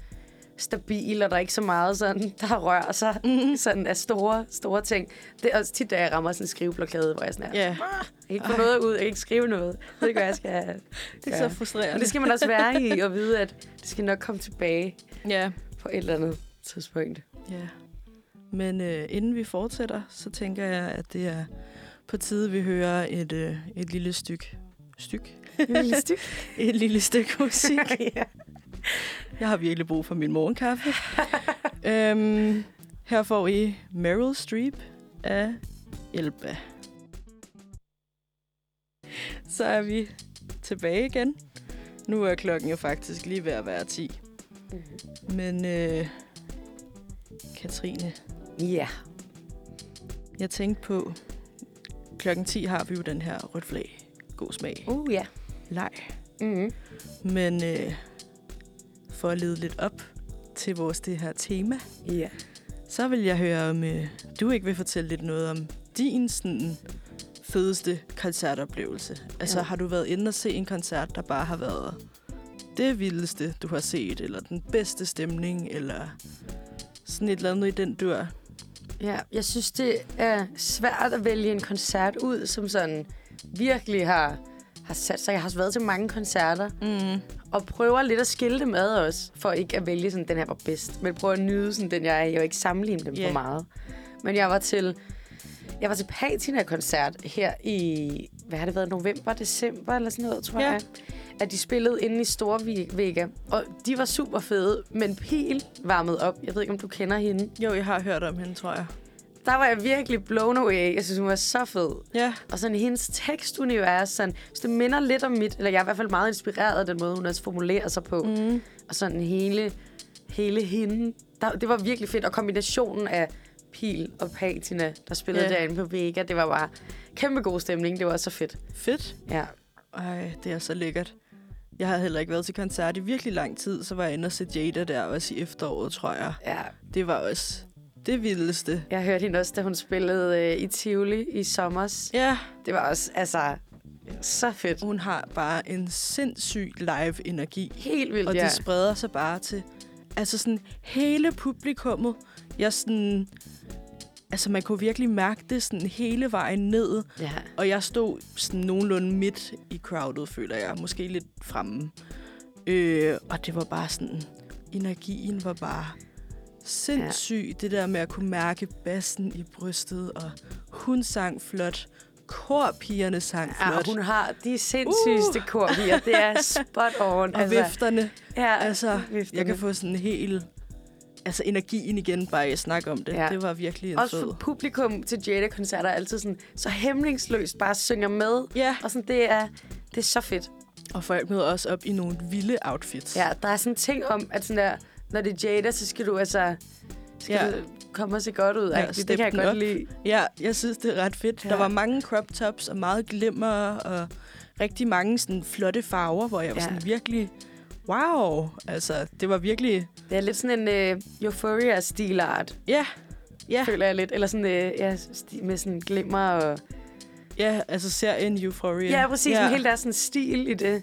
stabil, og der er ikke så meget sådan, der rører sig Mm. sådan af store, store ting. Det er også tit, da jeg rammer sådan en skriveblokade, hvor jeg sådan er, Ja, jeg kan ikke få noget ud, jeg kan ikke skrive noget. Ved ikke, hvad jeg skal det er så frustrerende. Men det skal man også være i, og vide, at det skal nok komme tilbage Ja, på et eller andet tidspunkt. ja. Men øh, inden vi fortsætter, så tænker jeg, at det er på tide, vi hører et, øh, et lille stykke. Styk? Et lille stykke. Et lille stykke musik. ja. Jeg har virkelig brug for min morgenkaffe. øhm, her får I Meryl Streep af Elba. Så er vi tilbage igen. Nu er klokken jo faktisk lige ved at være 10. Men øh, Katrine, Ja. jeg tænkte på, klokken 10 har vi jo den her rødt flag. God smag. Uh, ja. Leg. Mm-hmm. Men øh, for at lede lidt op til vores det her tema, Ja. så vil jeg høre, om øh, du ikke vil fortælle lidt noget om din sådan, fedeste koncertoplevelse. Altså, Jo. har du været inde og se en koncert, der bare har været det vildeste, du har set, eller den bedste stemning, eller sådan et eller andet i den dur? Ja, jeg synes, det er svært at vælge en koncert ud, som sådan virkelig har, har sat sig. Jeg har været til mange koncerter, Mm. Og prøver lidt at skille dem ad også, for ikke at vælge sådan, den her var bedst. Men prøver at nyde sådan, den jeg er og ikke sammenligne dem Ja. for meget. Men jeg var til, jeg var til Patina-koncert her i, hvad har det været, november, december eller sådan noget, tror Ja. jeg. At de spillede inde i Storvega, og de var super fede, men Pil varmede op. Jeg ved ikke, om du kender hende. Jo, jeg har hørt om hende, tror jeg. Der var jeg virkelig blown away. Jeg synes, hun var så fed. Ja, Og sådan hendes tekstunivers, sådan, så det minder lidt om mit, eller jeg er i hvert fald meget inspireret af den måde, hun også formulerer sig på. mm. Og sådan hele, hele hende, der, det var virkelig fedt. Og kombinationen af Pil og Patina, der spillede yeah. derinde på Vega, det var bare kæmpe god stemning. Det var så fedt. fedt. Ja. Ej, det er så lækkert. Jeg har heller ikke været til koncert i virkelig lang tid, så var jeg inde og se Jada der også i efteråret, tror jeg. ja. Det var også det vildeste. Jeg hørte hende også, da hun spillede øh, i Tivoli i sommers. Ja, Det var også, altså, så fedt. hun har bare en sindssyg live-energi. Helt vildt, Og ja. det spreder sig bare til altså sådan hele publikummet. Jeg sådan... Altså, man kunne virkelig mærke det sådan hele vejen ned. ja. Og jeg stod sådan nogenlunde midt i crowdet, føler jeg. Måske lidt fremme. Øh, og det var bare sådan... Energien var bare sindssyg. Ja. Det der med at kunne mærke bassen i brystet. Og hun sang flot. Korpigerne sang Ja, flot. og hun har de sindssygeste uh. korpiger. Det er spot on. og vifterne. ja, Altså, vifterne. jeg kan få sådan helt... Altså, energien igen, bare at snakke om det. Ja. Ja. Det var virkelig en Også fed. for publikum til Jada-koncerter er altid sådan, så hæmningsløst bare synger med. Ja, Og sådan, det er, det er så fedt. og folk møder også op i nogle vilde outfits. Ja, der er sådan en ting om, at sådan der, når det er Jada, så skal du altså skal Ja. du komme og se godt ud. Ja, Ja, det kan jeg godt op. lide. ja, jeg synes, det er ret fedt. Ja. Der var mange crop tops og meget glimmer og rigtig mange sådan flotte farver, hvor jeg var Ja. sådan virkelig... Wow! Altså, det var virkelig... Det er lidt sådan en uh, Euphoria-stilart, Ja, ja, føler jeg lidt. Eller sådan, uh, ja, med sådan glimmer og... ja, altså serien Euphoria. Ja, præcis. Ja. En helt der sådan stil i det. Jeg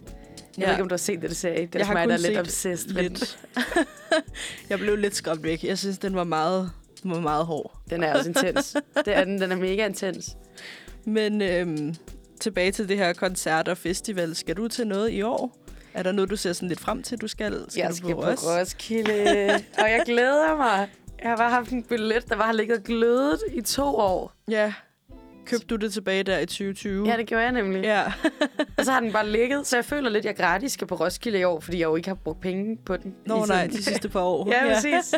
Ja. ved ikke, om du har set det, det serie. Det er Jeg mig, der er lidt obsessed. men- lidt. jeg blev lidt skræmt væk. Jeg synes, den var meget, den var meget hård. Den er også intens. det er den. Den er mega intens. Men øhm, tilbage til det her koncert og festival. Skal du til noget i år? Er der noget, du ser sådan lidt frem til, du skal? skal jeg du skal på, Ros? Roskilde, og jeg glæder mig. Jeg har bare haft en billet, der bare har ligget glødet i to år. Ja. Købte du det tilbage der i 2020? Ja, det gjorde jeg nemlig. Ja. Og så har den bare ligget, så jeg føler lidt, at jeg gratis skal på Roskilde i år, fordi jeg jo ikke har brugt penge på den. Nå i nej, de sidste par år. Ja, præcis.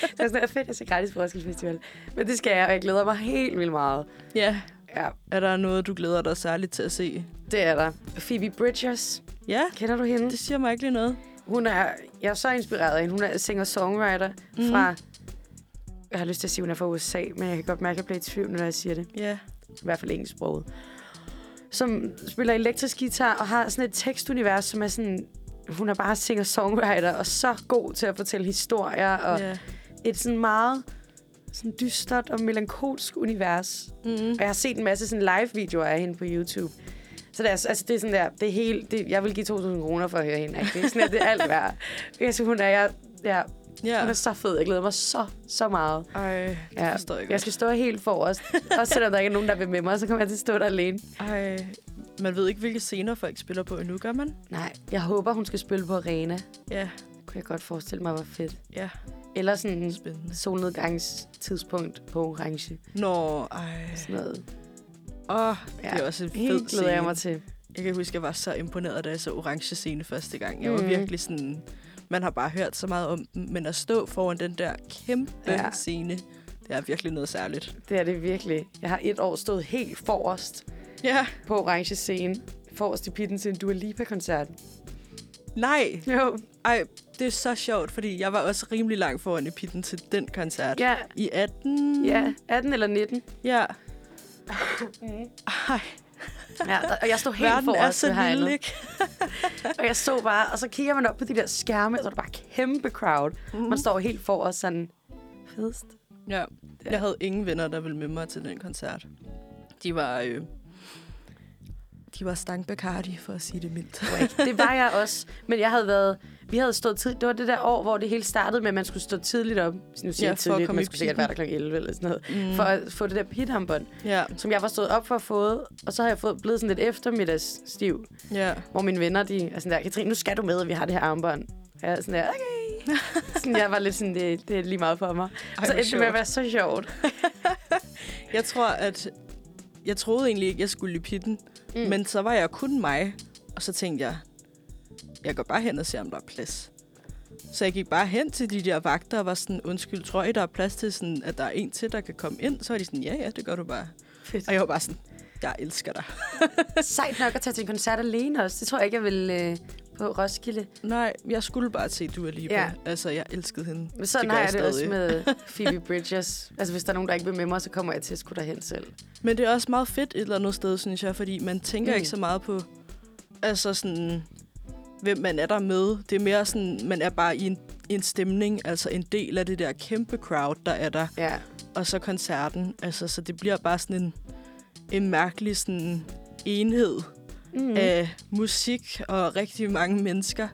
Det er sådan, at fedt, at jeg skal gratis på Roskilde Festival. Men det skal jeg, og jeg glæder mig helt vildt meget. Ja. Ja, Er der noget, du glæder dig særligt til at se? det er der. Phoebe Bridgers, Ja, kender du hende? det siger mig ikke lige noget. Hun er, jeg er så inspireret af hende. Hun er singer-songwriter Mhm. mm. fra... Jeg har lyst til at sige, at hun er fra USA, men jeg kan godt mærke, at jeg bliver i tvivl, når jeg siger det. Ja. I hvert fald engelsksproget. Som spiller elektrisk guitar og har sådan et tekstunivers, som er sådan... Hun er bare singer-songwriter og så god til at fortælle historier. Og ja. et sådan meget sådan dystert og melankolsk univers. Mm. Og jeg har set en masse sådan live-videoer af hende på YouTube. Så det er, altså, det er sådan der, det helt, det, jeg vil give 2.000 kroner for at høre hende. Ikke? Det er sådan, at det er alt værd. Jeg synes, hun er, jeg, ja, Ja. hun er så fed. Jeg glæder mig så, så meget. Ej, det Ja, forstår jeg godt. Jeg skal stå helt forrest. Også selvom der ikke er nogen, der vil med mig, så kommer jeg til at stå der alene. Ej, man ved ikke, hvilke scener folk spiller på endnu, gør man? Nej, jeg håber, hun skal spille på arena. Ja, Kunne jeg godt forestille mig, var fedt. ja, Eller sådan en spændende. solnedgangstidspunkt på orange. Nå, ej. Sådan noget. Åh, Ja, det er også en fed Helt glæder jeg scene. mig til. Jeg kan huske, jeg var så imponeret, da jeg så orange scene første gang. Jeg var Mhm. virkelig sådan... Man har bare hørt så meget om den, men at stå foran den der kæmpe ja. scene, det er virkelig noget særligt. Det er det virkelig. Jeg har et år stået helt forrest Ja, på orange scene. Forrest i pitten til en Dua Lipa-koncert. nej. Jo. Ej, det er så sjovt, fordi jeg var også rimelig langt foran i pitten til den koncert. Ja, I 18? ja. 18 eller 19. Ja. Mm. Ej, Ja, og jeg stod helt verden er ved hegnet. lille, ikke? Og jeg så bare, og så kigger man op på de der skærme, og så er der bare kæmpe crowd. Mm. Man står helt forrest sådan, fedest. Ja, jeg havde ingen venner, der ville med mig til den koncert. De var... Øh, de var stang Bacardi, for at sige det mildt. Det var jeg også, men jeg havde været, vi havde stået tid. Det var det der år, hvor det hele startede med, at man skulle stå tidligt op. Nu siger Ja, jeg tidligt, komme man skulle sikkert være der kl. 11 eller sådan noget. Mm. For at få det der pitarmbånd, Ja, som jeg var stået op for at få, og så har jeg fået, blevet sådan lidt eftermiddagsstiv, ja. hvor mine venner, de er sådan der, Katrine, nu skal du med, og vi har det her armbånd. Og jeg er sådan der, okay. sådan, jeg var lidt sådan, det, det er lige meget for mig. Ej, så endte det med at være så sjovt. Jeg tror, at... Jeg troede egentlig ikke, jeg skulle i pitten. Mm. Men så var jeg kun mig. Og så tænkte jeg, jeg går bare hen og ser, om der er plads. Så jeg gik bare hen til de der vagter og var sådan, undskyld, tror I, der er plads til, sådan, at der er en til, der kan komme ind? Så var de sådan, ja, ja, det gør du bare. Fedt. Og jeg var bare sådan, jeg elsker dig. Sejt nok at tage til en koncert alene også. Det tror jeg ikke, jeg vil øh, på Roskilde. Nej, jeg skulle bare se Dua Lipa. Ja. Altså, jeg elskede hende. Men sådan gør har jeg det også stadig. med Phoebe Bridgers. Altså, hvis der er nogen, der ikke vil med mig, så kommer jeg til at skulle derhen selv. Men det er også meget fedt et eller andet sted, synes jeg, fordi man tænker mm. ikke så meget på, altså sådan, hvem man er der med. Det er mere sådan, man er bare i en, i en stemning, altså en del af det der kæmpe crowd, der er der. Ja. Og så koncerten, altså, så det bliver bare sådan en, en mærkelig sådan enhed Mm. af musik og rigtig mange mennesker.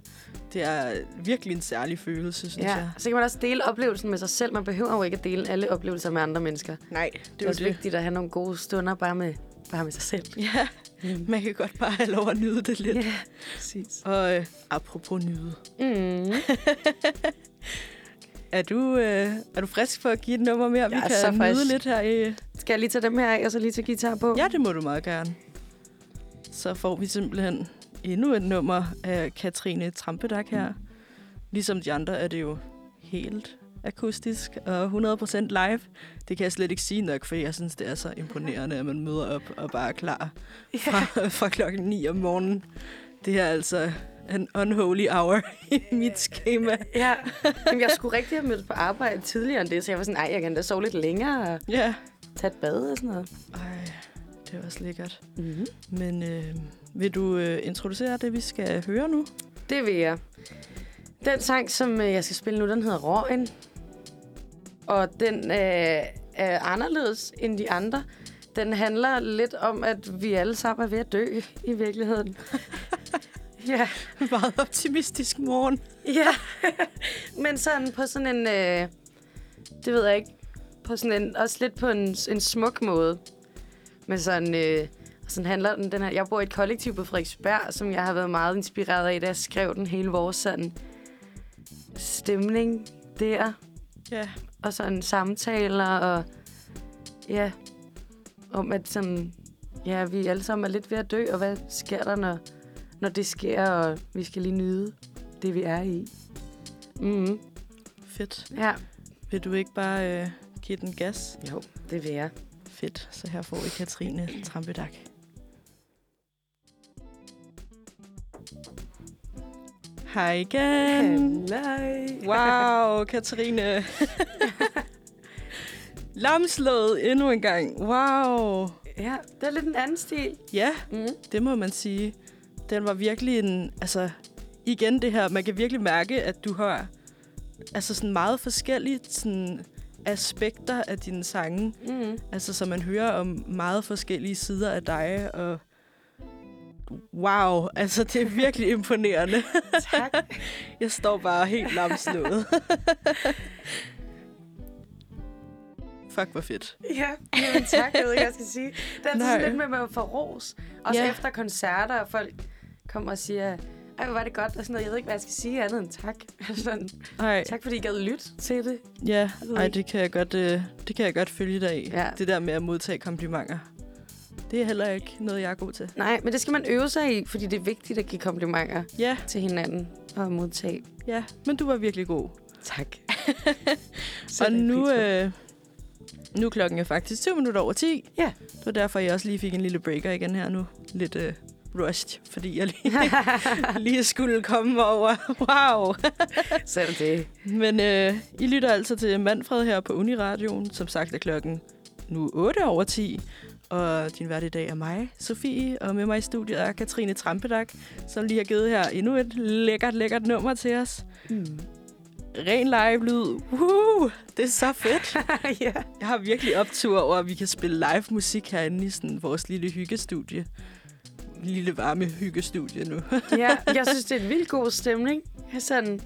Det er virkelig en særlig følelse, synes Ja, jeg. så kan man også dele oplevelsen med sig selv. Man behøver jo ikke at dele alle oplevelser med andre mennesker. Det Nej, er, det det er også det. vigtigt at have nogle gode stunder bare med, bare med sig selv. Ja, Mm. man kan godt bare have lov at nyde det lidt. Ja, præcis. Og øh, apropos nyde. Mm. Er du, øh, er du frisk for at give et nummer mere? Vi Jeg er kan nyde frisk. lidt her i... Skal jeg lige tage dem her af, og så lige tage guitar på? Ja, det må du meget gerne. Så får vi simpelthen endnu et nummer af Katrine Trampedak her. Ligesom de andre er det jo helt akustisk og 100% live. Det kan jeg slet ikke sige nok, for jeg synes, det er så imponerende, at man møder op og bare er klar fra, fra klokken 9 om morgenen. Det er altså en unholy hour i mit schema. Ja, Jamen, jeg skulle rigtig have mødt på arbejde tidligere end det, så jeg var sådan, ej, jeg kan da sove lidt længere og Ja. tage et bad og sådan noget. Ej, det er også lækkert. Mm-hmm. Men øh, vil du øh, introducere det, vi skal høre nu? Det vil jeg. Den sang, som øh, jeg skal spille nu, den hedder Røgen. Og den øh, er anderledes end de andre. Den handler lidt om, at vi alle sammen er ved at dø i virkeligheden. Ja. Meget optimistisk morgen. Ja. Men sådan på sådan en... Øh, det ved jeg ikke. På sådan en, også lidt på en, en smuk måde. Men sådan... Øh, sådan handler den, den her... Jeg bor i et kollektiv på Frederiksberg, som jeg har været meget inspireret af, da jeg skrev den hele vores sådan stemning der. Ja. Og sådan samtaler og... Ja. Om at sådan... Ja, vi alle sammen er lidt ved at dø, og hvad sker der, når, når det sker, og vi skal lige nyde det, vi er i. Mm. Fedt. Ja. Vil du ikke bare øh, give den gas? Jo, det vil jeg. Fedt. Så her får vi Katrine Trampedak. Hej igen. Halløj. Wow, Katrine. Lamslået endnu en gang. Wow. Ja, det er lidt en anden stil. Ja, Mm. det må man sige. Den var virkelig en... Altså, igen det her, man kan virkelig mærke, at du har altså sådan meget forskellige sådan, aspekter af dine sange. Mm. Altså, så man hører om meget forskellige sider af dig, og wow, altså det er virkelig imponerende. Tak. Jeg står bare helt lamslået. Fuck, hvor fedt. ja, jamen tak, jeg ved ikke, jeg skal sige. Det er altid lidt med, at man får ros. Også Ja. efter koncerter, og folk kommer og siger, ej, hvor var det godt, og sådan noget. Jeg ved ikke, hvad jeg skal sige andet end tak. sådan, Ej, tak, fordi I gad lytte til det. ja, ej, det kan jeg godt, øh, det kan jeg godt følge dig i. Ja. Det der med at modtage komplimenter. Det er heller ikke noget, jeg er god til. Nej, men det skal man øve sig i, fordi det er vigtigt at give komplimenter Ja, til hinanden og modtage. ja, men du var virkelig god. Tak. og nu, øh, nu klokken er faktisk 20 minutter over 10. Ja. Det var derfor, jeg også lige fik en lille breaker igen her nu. Lidt øh, rushed, fordi jeg lige, lige skulle komme over. Wow! Er det. Men øh, I lytter altså til Manfred her på Uniradioen. Som sagt er klokken nu 8 over 10. Og din vært i dag er mig, Sofie, og med mig i studiet er Katrine Trampedak, som lige har givet her endnu et lækkert, lækkert nummer til os. Mm. Ren live-lyd. Woo! Det er så fedt. ja. Jeg har virkelig optur over, at vi kan spille live musik herinde i sådan vores lille hyggestudie. Lille varme hyggestudie nu. ja, jeg synes, det er en vildt god stemning. Sådan,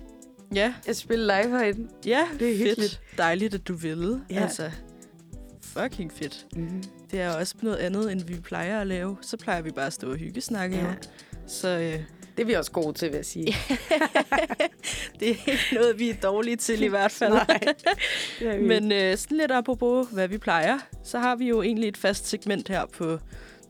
ja, jeg spiller live herinde. ja, Det er fedt. hyggeligt. Dejligt, at du ville. Ja. Altså, fucking fedt. Mm. Det er også noget andet, end vi plejer at lave. Så plejer vi bare at stå og hyggesnakke. Ja. Ja. Så øh, Det er vi også gode til, vil jeg sige. det er ikke noget, vi er dårlige til i hvert fald. Nej. Men øh, sådan lidt apropos, hvad vi plejer, så har vi jo egentlig et fast segment her på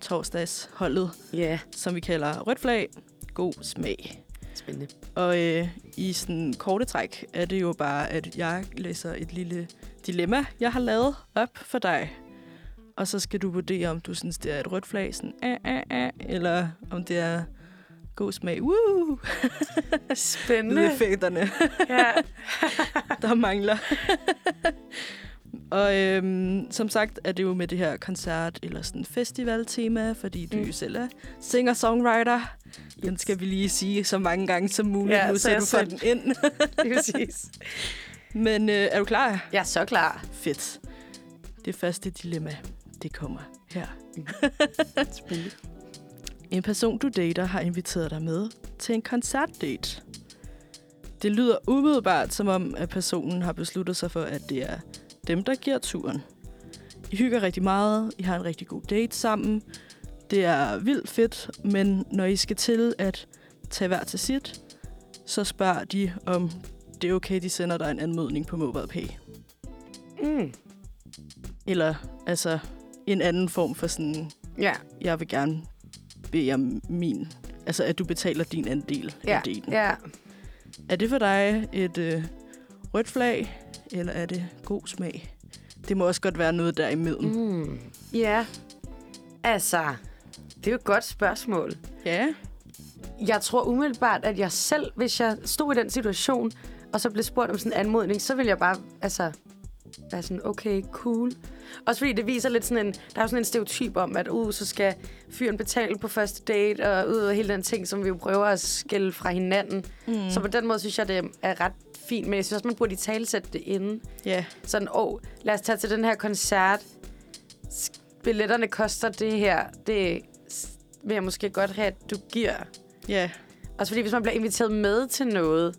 torsdagsholdet, Ja, som vi kalder rødt flag, god smag. spændende. Og øh, i sådan korte træk er det jo bare, at jeg læser et lille dilemma, jeg har lavet op for dig. Og så skal du vurdere, om du synes, det er et rødt flag, sådan, ah, ah, ah, eller om det er god smag. Woo! Spændende. Lydeffekterne, ja. der mangler. Og øhm, som sagt er det jo med det her koncert- eller sådan festival-tema, fordi du Mm. selv er singer-songwriter. Den skal vi lige sige så mange gange som muligt, Ja, nu så du får den ind. Det er præcis. Men øh, er du klar? Jeg er så klar. Fedt. Det første dilemma, det kommer her. Spændende. En person, du dater, har inviteret dig med til en koncertdate. Det lyder umiddelbart som om, at personen har besluttet sig for, at det er dem, der giver turen. I hygger rigtig meget, I har en rigtig god date sammen. Det er vildt fedt, men når I skal til at tage hver til sit, så spørger de, om det er okay, de sender dig en anmodning på MobilePay. Mm. Eller altså en anden form for sådan, Ja, jeg vil gerne bede om min, altså at du betaler din andel ja, af delen. ja. Er det for dig et øh, rødt flag, eller er det god smag? Det må også godt være noget derimellem. Mm. Mm. Ja, altså, det er jo et godt spørgsmål. Ja, Jeg tror umiddelbart, at jeg selv, hvis jeg stod i den situation, og så blev spurgt om sådan en anmodning, så ville jeg bare, altså, være sådan, okay, cool. Også fordi det viser lidt sådan en, der er jo sådan en stereotyp om, at uh, så skal fyren betale på første date, og ud og hele den ting, som vi jo prøver at skille fra hinanden. Mm. Så på den måde synes jeg, det er ret fint, men jeg synes også, man burde i talsætte det inden. ja, Sådan, åh, oh, lad os tage til den her koncert. Billetterne koster det her. Det vil jeg måske godt have, at du giver. ja, Også fordi, hvis man bliver inviteret med til noget,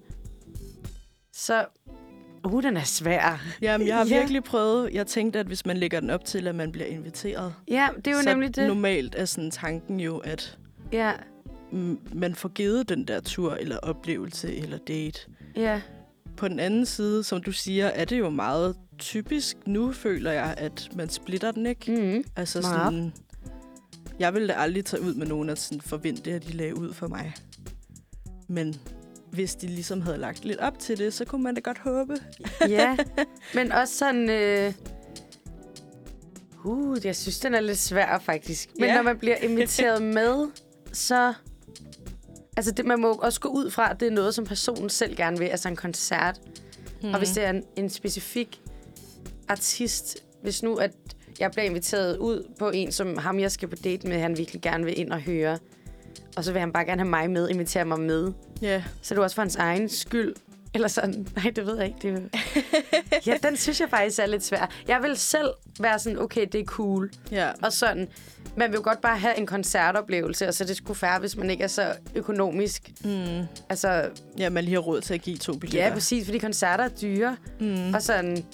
så... Uh, den er svær. Jamen, jeg har Ja. virkelig prøvet. Jeg tænkte, at hvis man lægger den op til, at man bliver inviteret, Ja, det er jo så nemlig det. normalt er sådan tanken jo, at Ja, man får givet den der tur, eller oplevelse, eller date. ja. På den anden side, som du siger, er det jo meget typisk nu, føler jeg, at man splitter den, ikke? Mm. Altså Meget. sådan... Jeg ville da aldrig tage ud med nogen og sådan forvente, at de lagde ud for mig. Men hvis de ligesom havde lagt lidt op til det, så kunne man da godt håbe. Ja, men også sådan... Øh... Uh, jeg synes, den er lidt svær, faktisk. Men Ja. når man bliver inviteret med, så... Altså, det, man må også gå ud fra, at det er noget, som personen selv gerne vil. Altså en koncert. Mm. Og hvis det er en, en specifik artist, hvis nu, at jeg bliver inviteret ud på en, som ham, jeg skal på date med, han virkelig gerne vil ind og høre, og så vil han bare gerne have mig med, invitere mig med, Ja, så er det også for hans egen skyld. Eller sådan, nej, det ved jeg ikke. Det... ja, den synes jeg faktisk er lidt svær. Jeg vil selv være sådan, okay, det er cool. ja. Og sådan, man vil jo godt bare have en koncertoplevelse, og så er det skulle færre, hvis man ikke er så økonomisk. Mm. Altså, Ja, man lige har råd til at give to billetter. ja, præcis, fordi koncerter er dyre. Mm. Og sådan,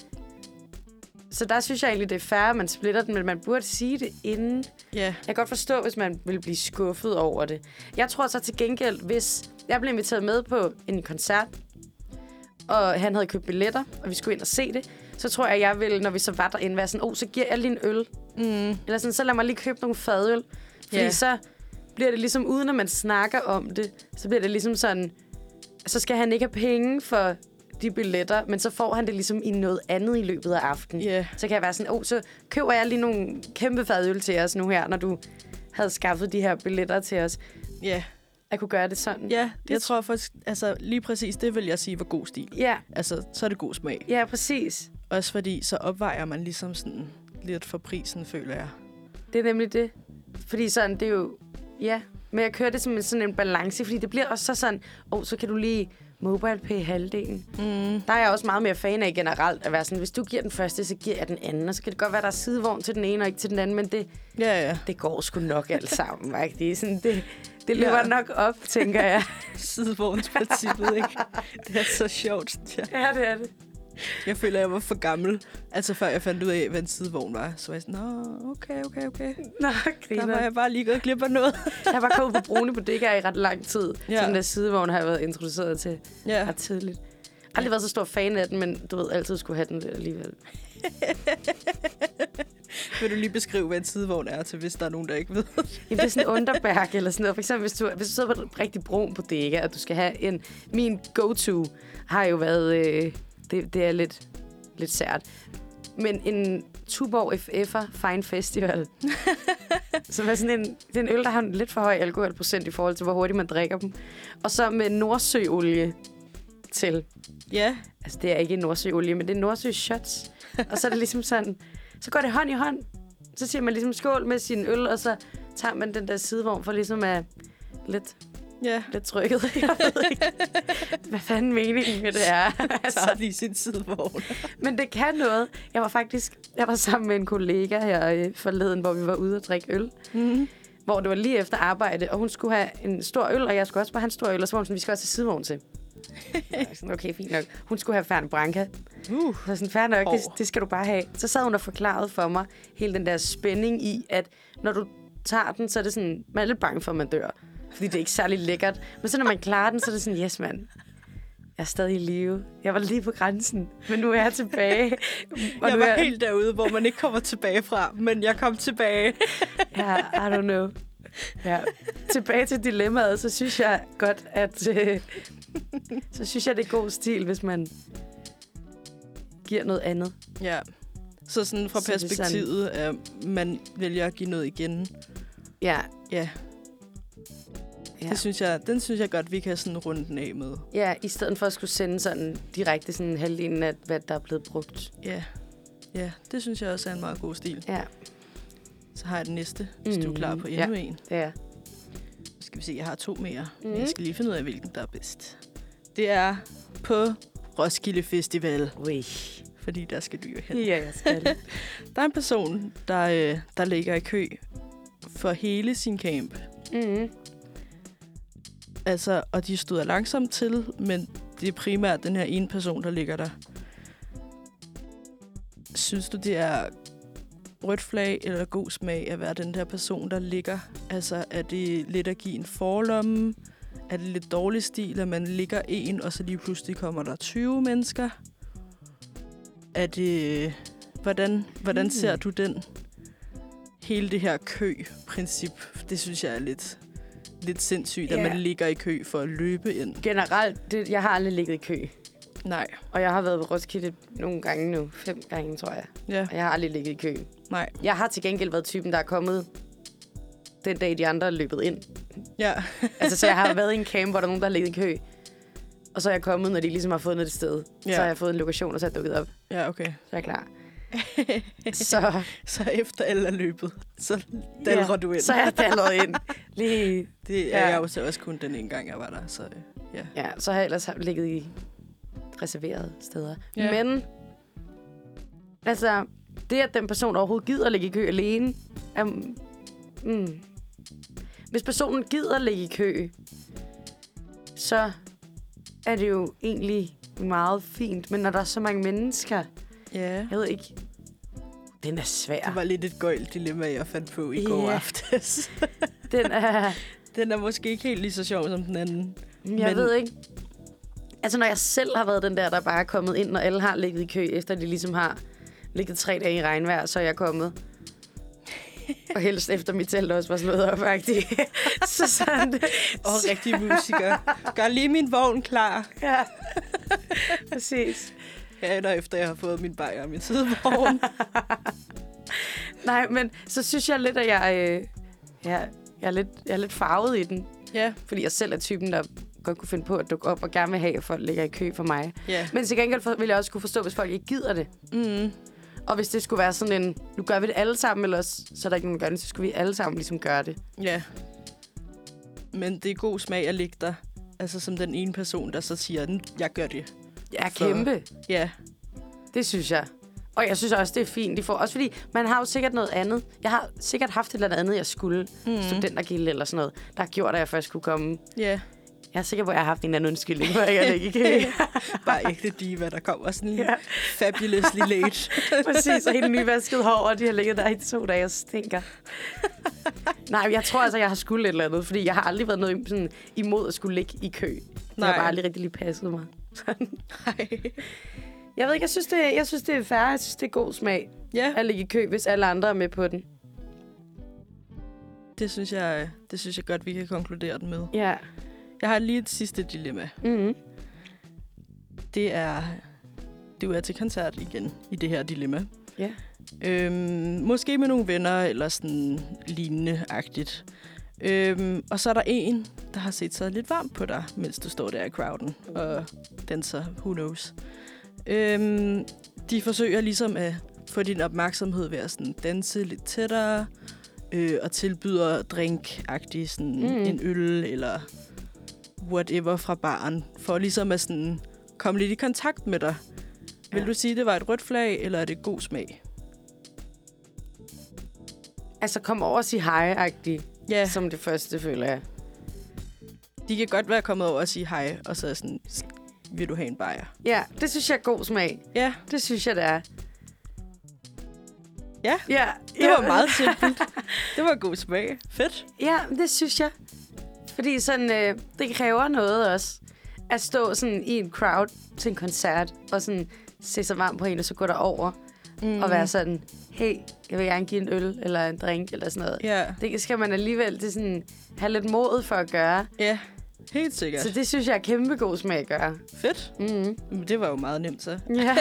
så der synes jeg egentlig, det er fair, at man splitter den, men man burde sige det inden. Ja, Jeg kan godt forstå, hvis man vil blive skuffet over det. Jeg tror så til gengæld, hvis jeg blev inviteret med på en koncert, og han havde købt billetter, og vi skulle ind og se det, så tror jeg, jeg vil, når vi så var derinde, være sådan, oh, så giver jeg lige en øl. mm. Eller sådan, så lad mig lige købe nogle fadøl. Fordi Ja. så bliver det ligesom, uden at man snakker om det, så bliver det ligesom sådan, så skal han ikke have penge for de billetter, men så får han det ligesom i noget andet i løbet af aftenen. ja. Så kan jeg være sådan, oh, så køber jeg lige nogle kæmpe fadøl til os nu her, når du havde skaffet de her billetter til os. Ja, Jeg kunne gøre det sådan. ja. Det- Jeg tror faktisk, altså lige præcis det vil jeg sige var god stil. Ja, Altså, så er det god smag. ja præcis. Også fordi, så opvejer man ligesom sådan lidt for prisen, føler jeg. Det er nemlig det. Fordi sådan, det er jo... Ja, men jeg kører det som en, sådan en balance, fordi det bliver også så sådan, åh, oh, så kan du lige mobile pay halvdelen. Mm. Der er jeg også meget mere fan af generelt, at være sådan, hvis du giver den første, så giver jeg den anden. Og så kan det godt være, der er sidevogn til den ene og ikke til den anden, men det, Ja, ja. det går sgu nok alt sammen, ikke? Det, er sådan, det, det løber Ja. ja. nok op, tænker jeg. Sidevognsprincippet, ikke? Det er så sjovt, jeg. ja, det er det. Jeg føler, jeg var for gammel. Altså, før jeg fandt ud af, hvad en sidevogn var. Så var jeg sådan, nå, okay, okay, okay. Nå, Der var griner. jeg bare lige gået glip af noget. Jeg har bare kommet på brune bodegaer i ret lang tid. Ja. Så den der sidevogn har jeg været introduceret til Ja. ret tidligt. Aldrig været så stor fan af den, men du ved, altid skulle have den der alligevel. Vil du lige beskrive, hvad en sidevogn er, til hvis der er nogen, der ikke ved? Jamen, det er sådan en underbærk eller sådan noget. For eksempel, hvis du, hvis du sidder på en rigtig brun bodega, og du skal have en... Min go-to har jo været... Øh, det, det er lidt, lidt sært. Men en Tuborg FF'er Fine Festival. som er sådan en, det er en øl, der har en lidt for høj alkoholprocent i forhold til, hvor hurtigt man drikker dem. Og så med Nordsøolie til. Ja. Altså, det er ikke Nordsøolie, men det er Nordsø shots. og så er det ligesom sådan, så går det hånd i hånd. Så siger man ligesom skål med sin øl, og så tager man den der sidevogn for ligesom at lidt, Ja. lidt trykket. Jeg ved ikke, hvad fanden meningen med det er. Så altså, har lige sin sidevogn. men det kan noget. Jeg var faktisk jeg var sammen med en kollega her øh, forleden, hvor vi var ude og drikke øl. Mm. Hvor det var lige efter arbejde, og hun skulle have en stor øl, og jeg skulle også bare have en stor øl, og så var hun sådan, vi skal også have sidevogn til. Sådan, okay, fint nok. Hun skulle have Fern Branca. Uh. Så sådan, fair nok, det, det skal du bare have. Så sad hun og forklarede for mig hele den der spænding i, at når du tager den, så er det sådan, man er lidt bange for, at man dør. Fordi det er ikke særlig lækkert. Men så når man klarer den, så er det sådan, yes mand, jeg er stadig i live. Jeg var lige på grænsen, men nu er jeg tilbage. Og Jeg var er, helt derude, hvor man ikke kommer tilbage fra, men jeg kom tilbage. Ja, I don't know. Ja. Tilbage til dilemmaet, så synes jeg godt, at... Øh, så synes jeg, det er god stil, hvis man giver noget andet. Ja. Så sådan fra Så er perspektivet, at man vælger at give noget igen. Ja. Ja, Ja. det synes jeg, den synes jeg godt, vi kan sådan runde den af med. ja, i stedet for at skulle sende sådan direkte sådan halvdelen af, hvad der er blevet brugt. Ja. Ja, det synes jeg også er en meget god stil. Ja, Så har jeg den næste, hvis mm. du er klar på ja. endnu en. ja. Nu skal vi se, jeg har to mere. Mm. Jeg skal lige finde ud af, hvilken der er bedst. Det er på Roskilde Festival, Ui. fordi der skal du jo hen. Ja, jeg skal. Der er en person, der, øh, der ligger i kø for hele sin camp. mm. Altså, og de støder langsomt til, men det er primært den her ene person, der ligger der. Synes du, det er rødt flag eller god smag at være den der person, der ligger? Altså, er det lidt at give en forlomme? Er det lidt dårlig stil, at man ligger en, og så lige pludselig kommer der 20 mennesker? Er det... Hvordan, hvordan Hmm. ser du den? Hele det her kø-princip, det synes jeg er lidt, lidt sindssygt, Ja. at man ligger i kø for at løbe ind. Generelt, det, jeg har aldrig ligget i kø. Nej, Og jeg har været på Roskilde nogle gange nu. Fem gange, tror jeg. ja, Og jeg har aldrig ligget i kø. nej, Jeg har til gengæld været typen, der er kommet den dag, de andre er løbet ind. ja. Altså, så jeg har været i en camp, hvor der er nogen, der har ligget i kø. Og så er jeg kommet, når de ligesom har fundet et sted. Ja. Så har jeg fået en lokation, og så er jeg dukket op. Ja, okay. Så er jeg klar. Så, Så efter alle er løbet, så dalrer Ja, du ind. så er jeg dalret ind. Lige, Det er Ja. jeg jo så også kun den ene gang, jeg var der. Så ja. ja, så har jeg ellers ligget i reserverede steder. Ja. Ja. Men, altså, det at den person overhovedet gider ligge i kø alene, er, mm, hvis personen gider ligge i kø, så er det jo egentlig meget fint. Men når der er så mange mennesker, ja. jeg ved ikke, den er svær. Det var lidt et gøjlt dilemma, jeg fandt på i går Ja. aftes. Den er, Den er måske ikke helt lige så sjov som den anden. jeg Men- ved ikke. Altså, når jeg selv har været den der, der bare er kommet ind, når alle har ligget i kø, efter de ligesom har ligget tre dage i regnvejr, så er jeg kommet. Og helst efter mit telt også var slået op, faktisk. så sådan. Og rigtig musiker. Gør lige min vogn klar. Ja. Præcis. Ja, eller efter jeg har fået min bajer og min sidevogn. Nej, men så synes jeg lidt, at jeg, øh, jeg, jeg, er lidt, jeg er lidt farvet i den. ja, Fordi jeg selv er typen, der godt kunne finde på at dukke op og gerne vil have, at folk ligger i kø for mig. ja. Men til gengæld for- vil jeg også kunne forstå, hvis folk ikke gider det. Mm. Og hvis det skulle være sådan en, nu gør vi det alle sammen, eller også, så er der ikke nogen, der gør det, så skulle vi alle sammen ligesom gøre det. Ja. Men det er god smag at ligge der. Altså som den ene person, der så siger, "N- jeg gør det. For- kæmpe. Ja, Det synes jeg. Og jeg synes også, det er fint. De får, også fordi, man har jo sikkert noget andet. Jeg har sikkert haft et eller andet, jeg skulle. Mm. Studentergilde eller sådan noget, der har gjort, at jeg først kunne komme. ja. Jeg er sikker på, at jeg har haft en eller anden undskyldning, at jeg ikke kan. Bare ægte diva, der kommer sådan lige Ja. fabulously late. Præcis, og helt nyvasket hår, og de har ligget der i to dage og stinker. Nej, jeg tror altså, jeg har skulle et eller andet, fordi jeg har aldrig været noget sådan, imod at skulle ligge i kø. Det har Nej. bare aldrig rigtig lige passet mig. Nej. Jeg ved ikke, jeg synes, det, jeg synes, det er fair. Jeg synes, det er god smag Ja, at ligge i kø, hvis alle andre er med på den. det synes, jeg, det synes jeg godt, vi kan konkludere den med. Ja. Jeg har lige et sidste dilemma. Mm-hmm. Det er, du er til koncert igen i det her dilemma. Ja. Øhm, måske med nogle venner eller sådan lignende-agtigt. Øhm, og så er der en, der har set sig lidt varmt på dig, mens du står der i crowden og danser. Who knows? Øhm, de forsøger ligesom at få din opmærksomhed ved at sådan danse lidt tættere øh, og tilbyder drink-agtigt sådan Mm. en øl eller whatever fra baren, for ligesom at sådan komme lidt i kontakt med dig. Vil Ja. du sige, det var et rødt flag, eller er det god smag? Altså, kom over og sige hej-agtigt, Ja, som det første, føler jeg. de kan godt være kommet over og sige hej, og så er sådan, vil du have en bajer? Ja, det synes jeg er god smag. Ja, Det synes jeg, det er. Ja, ja det var meget simpelt. Det var god smag. Fedt. Ja, det synes jeg. Fordi sådan, øh, det kræver noget også. At stå sådan i en crowd til en koncert, og sådan se sig varm på en, og så gå derover mm. og være sådan, hey, jeg vil gerne give en øl eller en drink eller sådan noget. Ja, Det skal man alligevel det sådan, have lidt mod for at gøre. ja. Helt sikkert. Så det synes jeg er kæmpe god smag at gøre. Fedt. Mm. Men Det var jo meget nemt så. Ja.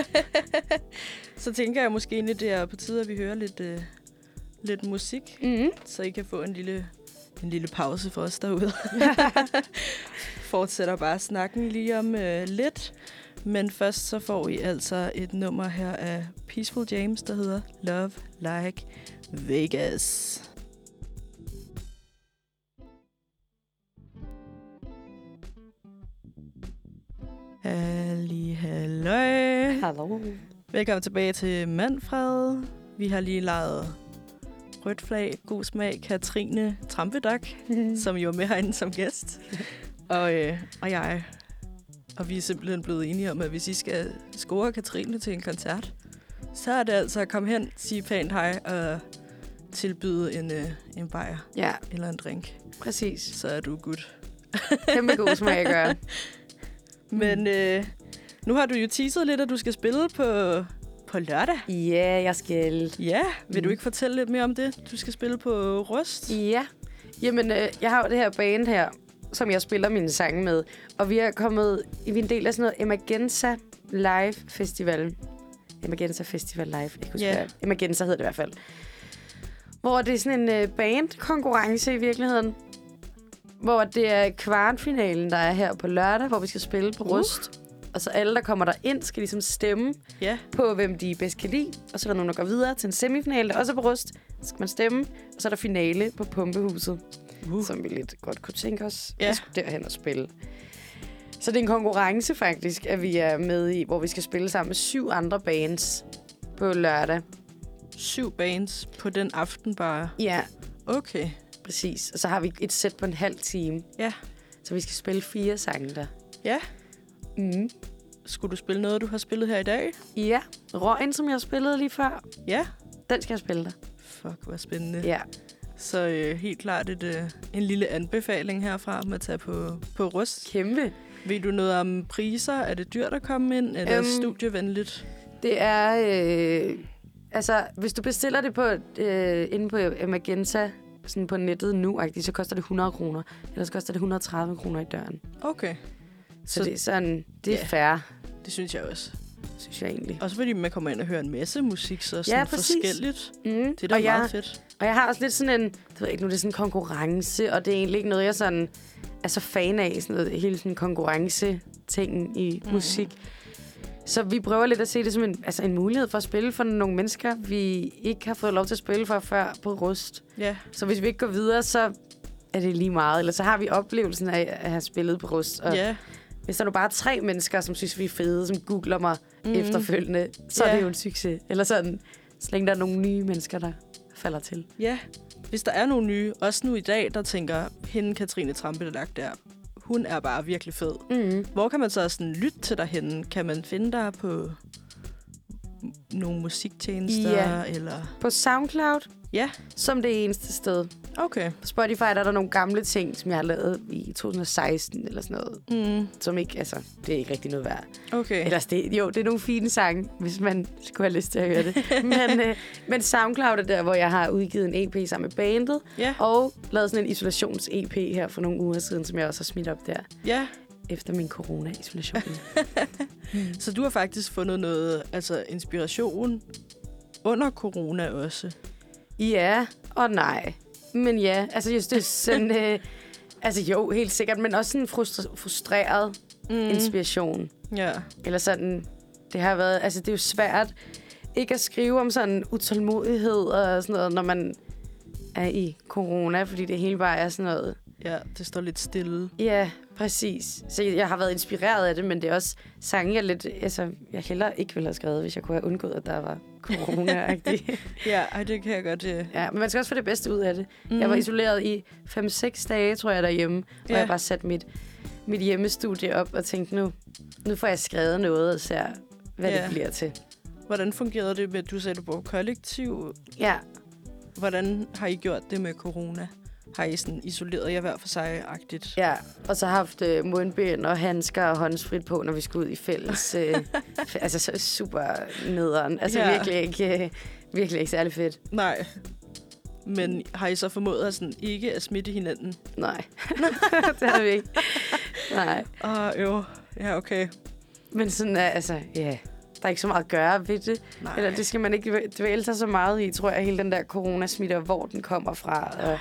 Så tænker jeg måske egentlig, det er på tide, at vi hører lidt, øh, lidt musik, Mm. så I kan få en lille, en lille pause for os derude. Fortsætter bare snakken lige om øh, lidt. Men først så får I altså et nummer her af Peaceful James, der hedder Love Like Vegas. Halli halløj. Hallo. Velkommen tilbage til Manfred. Vi har lige lejet rødt flag, god smag, Katrine Trampedak, som jo er med herinde som gæst. Og, øh, og jeg. Og vi er simpelthen blevet enige om, at hvis I skal score Katrine til en koncert, så er det altså at komme hen, sige pænt hej og tilbyde en, øh, en bajer Ja, eller en drink. præcis. Så er du good. Kæmpe god smag at gøre. Men øh, nu har du jo teaset lidt, at du skal spille på, på lørdag. Ja, jeg skal. Ja, vil du Mm. ikke fortælle lidt mere om det? Du skal spille på Rust. Ja. Jamen, øh, jeg har jo det her band her, som jeg spiller mine sange med. Og vi er kommet... Er en del af sådan noget Emagensa Live Festival. Emagensa Festival Live. Jeg kan huske, yeah. Emagensa hedder det i hvert fald. Hvor det er sådan en øh, bandkonkurrence i virkeligheden. Hvor det er kvartfinalen, der er her på lørdag, hvor vi skal spille på Uh. Rust. Og så alle, der kommer der ind, skal ligesom stemme Ja, på, hvem de bedst kan lide. Og så er der nogen, der går videre til en semifinale, der også er på Rust. Så skal man stemme. Og så er der finale på Pumpehuset uh. som vi lidt godt kunne tænke os Ja. at skulle derhen og spille. Så det er en konkurrence faktisk, at vi er med i, hvor vi skal spille sammen med syv andre bands på lørdag. syv bands på den aften bare. Ja, Okay. præcis. Og så har vi et sæt på en halv time. Ja. Så vi skal spille fire sange der. Ja. Mm. Skulle du spille noget, du har spillet her i dag? Ja, Røgen, som jeg spillede lige før, Ja. den skal jeg spille der. Fuck, hvor spændende. Ja, Så øh, helt klart et, øh, en lille anbefaling herfra med at tage på, på Rust. kæmpe. Ved du noget om priser? Er det dyrt at komme ind? Er det Øhm, studievenligt? Det er... Øh, altså, hvis du bestiller det på, øh, inde på Magenta, sådan på nettet nu, så koster det 100 kroner. Ellers koster det 130 kroner i døren. Okay. Så, Så- det er sådan, det er Ja. fair, Det synes jeg også. Synes jeg egentlig. Også fordi man kommer ind og hører en masse musik, så sådan Ja, præcis. forskelligt. Mm. Det er da og, meget jeg, fedt. og jeg har også lidt sådan en, det ved ikke nu, det er sådan en konkurrence, og det er egentlig ikke noget, jeg sådan er så fan af, sådan noget, hele sådan konkurrence-ting i mm. musik. Så vi prøver lidt at se det som en, altså en mulighed for at spille for nogle mennesker, vi ikke har fået lov til at spille for før på Rust. Ja, Så hvis vi ikke går videre, så er det lige meget. Eller så har vi oplevelsen af at have spillet på Rust. Og ja. hvis der nu bare er tre mennesker, som synes, vi er fede, som googler mig. Mm. efterfølgende, så Ja. er det jo en succes. Eller sådan, så længe der er nogle nye mennesker, der falder til. Ja, hvis der er nogle nye, også nu i dag, der tænker, hende Katrine Trampelak der, hun er bare virkelig fed. Mm. Hvor kan man så sådan lytte til dig henne? Kan man finde dig på nogle musiktjenester? Ja. Eller... På SoundCloud, Ja, som det eneste sted. Okay. På Spotify der er der nogle gamle ting, som jeg har lavet i 2016 eller sådan noget, Mm, som ikke, altså, det er ikke rigtig noget værd. okay. Ellers det, jo, det er nogle fine sange, hvis man skulle have lyst til at høre det. men, øh, men SoundCloud er der, hvor jeg har udgivet en EP sammen med bandet, Ja, og lavet sådan en isolations-EP her for nogle uger siden, som jeg også har smidt op der, ja. efter min corona-isolation. Så du har faktisk fundet noget altså inspiration under corona også. ja og nej. Men ja, altså synes, det er sådan... Øh, altså jo, helt sikkert, men også sådan frustra- frustreret Mm. inspiration. Ja, Eller sådan, det har været, altså det er jo svært ikke at skrive om sådan utålmodighed og sådan noget, når man er i corona, fordi det hele bare er sådan noget. ja, det står lidt stille. Ja, præcis. Så jeg, jeg har været inspireret af det, men det er også sange, jeg lidt, altså, jeg heller ikke ville have skrevet, hvis jeg kunne have undgået, at der var corona. Ja, ej, det kan jeg godt... Uh... ja, men man skal også få det bedste ud af det. Mm. Mm. Jeg var isoleret i 5-6 dage, tror jeg, derhjemme, hvor Ja. jeg bare satte mit, mit hjemmestudie op og tænkte, nu, nu får jeg skrevet noget og ser, hvad Ja. det bliver til. Hvordan fungerede det med, at du sagde, at du bor kollektiv? Ja, Hvordan har I gjort det med corona? Har I sådan isoleret jer hver for sig-agtigt? Ja, og så har haft øh, mundbind og handsker og håndsprit på, når vi skulle ud i fælles. Øh, altså så super nederen. Altså Ja. virkelig, ikke, øh, virkelig ikke særlig fedt. Nej. Men har I så formået at sådan ikke at smitte hinanden? Nej, det har vi ikke. Nej, Åh, oh, jo. Ja, okay. men sådan, øh, altså, ja, der er ikke så meget at gøre ved det. Nej. Eller det skal man ikke dvæ- dvæle sig så meget i, tror jeg, hele den der coronasmitte, og hvor den kommer fra. Og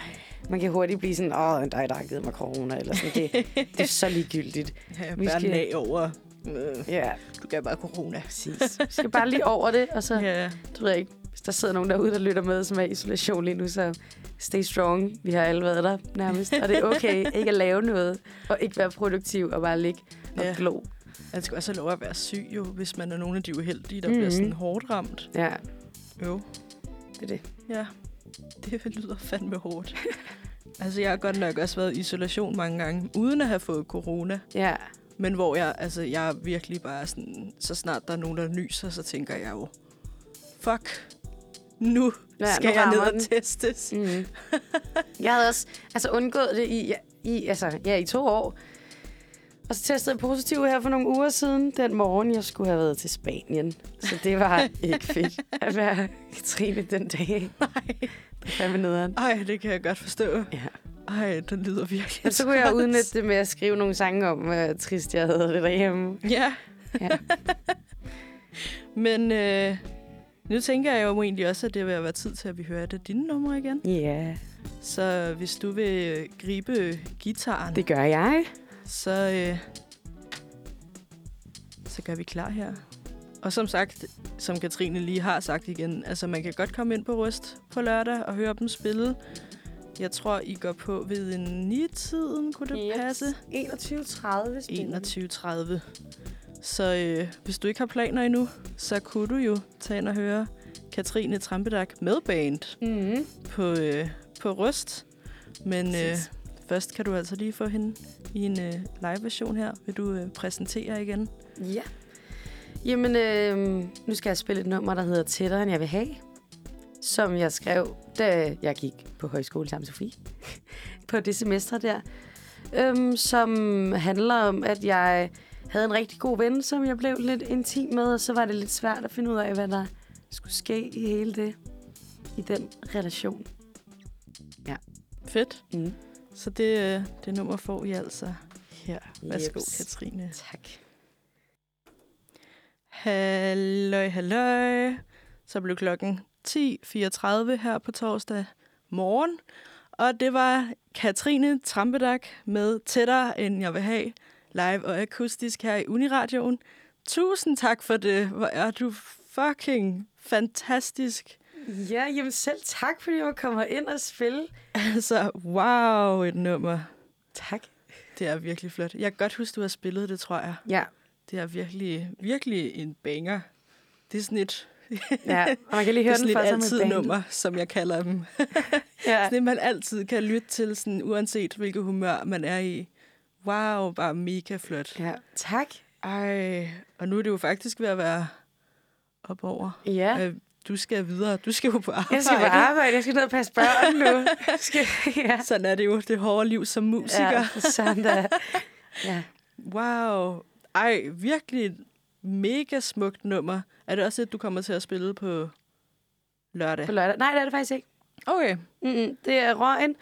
man kan hurtigt blive sådan, åh, dig, der har givet mig corona, eller sådan. Det, det er så ligegyldigt. Ja, Vi skal- nag over. Øh, Ja, Du kan bare corona. præcis. Vi skal bare lige over det, og så... Ja. Det ved jeg ikke. Hvis der sidder nogen derude, der lytter med, som er i isolation lige nu, så stay strong. Vi har alle været der nærmest. Og det er okay ikke at lave noget, og ikke være produktiv, og bare ligge og Ja. glo. Man skal også have lov at være syg, jo, hvis man er nogle af de uheldige, der Mhm. bliver sådan hårdt ramt. Ja, Jo. det er det. Ja. Det lyder fandme hårdt. Altså, jeg har godt nok også været i isolation mange gange, uden at have fået corona. Ja. Men hvor jeg, altså, jeg er virkelig bare sådan, så snart der er nogen, der nyser, så tænker jeg jo, fuck, nu Ja, skal nu jeg ned og den. testes. Mm. jeg havde også altså, undgået det i, i, altså, ja, i to år. Og så testede jeg positiv her for nogle uger siden, den morgen, jeg skulle have været til Spanien. Så det var ikke fedt at være Katrine den dag. Nej. Det er fandme nederen. Ej, det kan jeg godt forstå. Ja. Ej, den lyder virkelig Men så kunne jeg udnytte det med at skrive nogle sange om, hvor trist jeg havde det derhjemme. Ja. Ja. Men øh, nu tænker jeg jo egentlig også, at det vil være tid til, at vi hører det dine numre igen. Ja, Så hvis du vil gribe gitaren, det gør jeg. Så, øh, så gør vi klar her. Og som sagt, som Katrine lige har sagt igen, altså man kan godt komme ind på Røst på lørdag og høre dem spille. Jeg tror, I går på ved en 9-tiden, kunne det Yes. passe? 21.30 spiller 21.30. Så øh, hvis du ikke har planer endnu, så kunne du jo tage ind og høre Katrine Trampedak med band Mm. på, øh, på Røst. Men øh. Først kan du altså lige få hende i en øh, live-version her. Vil du øh, præsentere igen? Ja. Jamen, øh, nu skal jeg spille et nummer, der hedder Tættere, end jeg vil have. Som jeg skrev, da jeg gik på højskole sammen med Sofie. på det semester der. Øhm, som handler om, at jeg havde en rigtig god ven, som jeg blev lidt intim med. Og så var det lidt svært at finde ud af, hvad der skulle ske i hele det. I den relation. Fedt. Mm. Så det, øh, det nummer får I altså her. Værsgo, Jeps. Katrine. Tak. Halløj, halløj. Så blev klokken 10.34 her på torsdag morgen. Og det var Katrine Trampedak med Tættere, end jeg vil have, live og akustisk her i Uniradioen. Tusind tak for det. Hvor er du fucking fantastisk. Ja, jamen selv tak, fordi jeg kommer ind og spille. Altså, wow, et nummer. Tak. Det er virkelig flot. Jeg kan godt huske, du har spillet det, tror jeg. Ja, Det er virkelig, virkelig en banger. Det er sådan et, ja. og man kan lige høre den med altid nummer, som jeg kalder dem. Ja. Sådan man altid kan lytte til, sådan, uanset hvilket humør man er i. Wow, bare mega flot. ja. Tak. Ej, og nu er det jo faktisk ved at være op over. Ja. Øh, Du skal videre. Du skal jo på arbejde. Jeg skal på arbejde. Jeg skal ned og passe børn nu. Skal, ja. Sådan er det jo, det hårde liv som musiker. Ja, sådan der. Ja. Wow. Ej, virkelig mega smukt nummer. Er det også et, du kommer til at spille på lørdag? På lørdag. Nej, det er det faktisk ikke. Okay. Mm-mm. Det er røgen.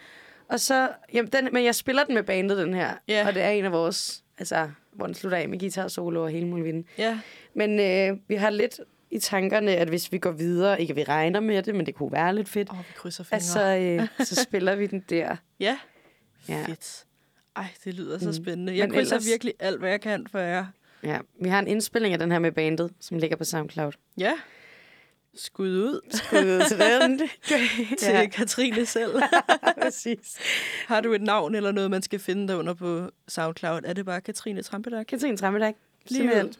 Og så, jamen, den, men jeg spiller den med bandet, den her. Ja. Og det er en af vores, altså, hvor den slutter af med guitar solo og hele muligheden. Ja. Men øh, vi har lidt i tankerne, at hvis vi går videre, ikke vi regner med det, men det kunne være lidt fedt, Åh, oh, vi krydser fingre. altså, øh, så spiller vi den der. Ja. Ja. Fedt. Ej, det lyder så Mm. spændende. Jeg Men krydser ellers- virkelig alt, hvad jeg kan for jer. Ja, vi har en indspilling af den her med bandet, som ligger på SoundCloud. Ja. Skud ud Skud til den. til ja, Katrine selv. præcis. Har du et navn eller noget, man skal finde der under på SoundCloud? Er det bare Katrine Trampedag? Katrine Trammedag. Lige Simpelthen. ud.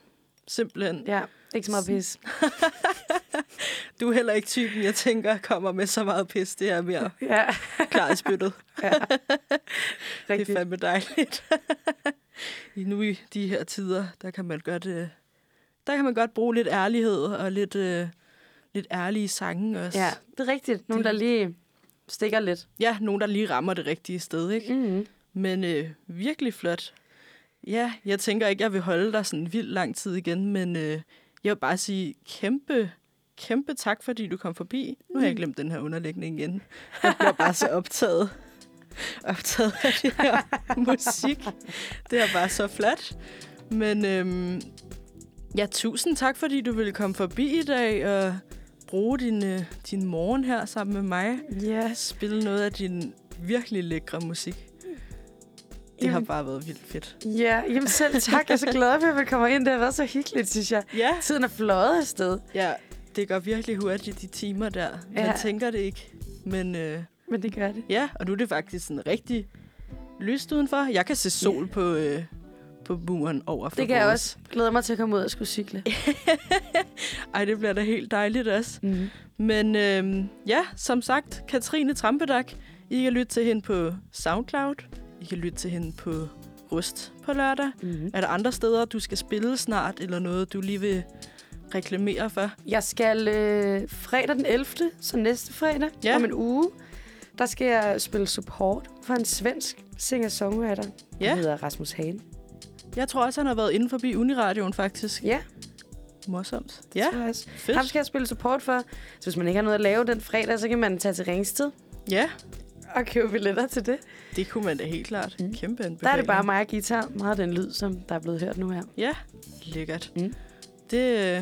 Simpelthen. Ja, ikke så meget pis. Du er heller ikke typen, jeg tænker, kommer med så meget pis. Det er mere Ja, klar i spyttet. ja. Det er fandme dejligt. I nu i de her tider, der kan man godt, øh, der kan man godt bruge lidt ærlighed og lidt, øh, lidt ærlige sange også. Ja, det er rigtigt. Nogen, der lige stikker lidt. ja, nogen, der lige rammer det rigtige sted, ikke? Mm-hmm. Men øh, virkelig flot. Ja, jeg tænker ikke, jeg vil holde dig sådan vildt lang tid igen, men øh, jeg vil bare sige kæmpe, kæmpe tak, fordi du kom forbi. Nu har jeg glemt den her underlægning igen. Jeg bliver bare så optaget, optaget af det her musik. Det er bare så flat. Men øhm, ja, tusind tak, fordi du ville komme forbi i dag og bruge din, øh, din morgen her sammen med mig. Ja, Spille noget af din virkelig lækre musik. Det har Jamen. bare været vildt fedt. ja jamen selv tak. Jeg er så glad for, at vi kommer ind. Det har været så hyggeligt, synes jeg. Ja. Tiden er fløjet afsted. Ja, det går virkelig hurtigt, de timer der. Man Ja. tænker det ikke. Men øh, Men det gør det. ja, og nu er det faktisk sådan rigtig lyst udenfor. Jeg kan se sol på, øh, på muren over for Det kan jeg vores. også. Glæder mig til at komme ud og skulle cykle. Ej, det bliver da helt dejligt også. Mm. Men øh, ja, som sagt, Katrine Trampedak. I kan lytte til hende på SoundCloud. I kan lytte til hende på Rust på lørdag. Mm-hmm. Er der andre steder, du skal spille snart, eller noget, du lige vil reklamere for? Jeg skal øh, fredag den 11., så næste fredag, Ja. om en uge, der skal jeg spille support for en svensk singer-songwriter, Ja. der hedder Rasmus Hane. Jeg tror også, han har været inde forbi Uniradioen, faktisk. Ja, Morsomt. det Ja, tror jeg også. fedt. Ham skal jeg spille support for. Så hvis man ikke har noget at lave den fredag, så kan man tage til Ringsted Ja, og købe billetter til det. det kunne man da helt klart. Mm. Kæmpe Der anbefaling. er det bare mig og guitar. Meget den lyd, som der er blevet hørt nu her. Ja, lækkert. Mm. Det, øh,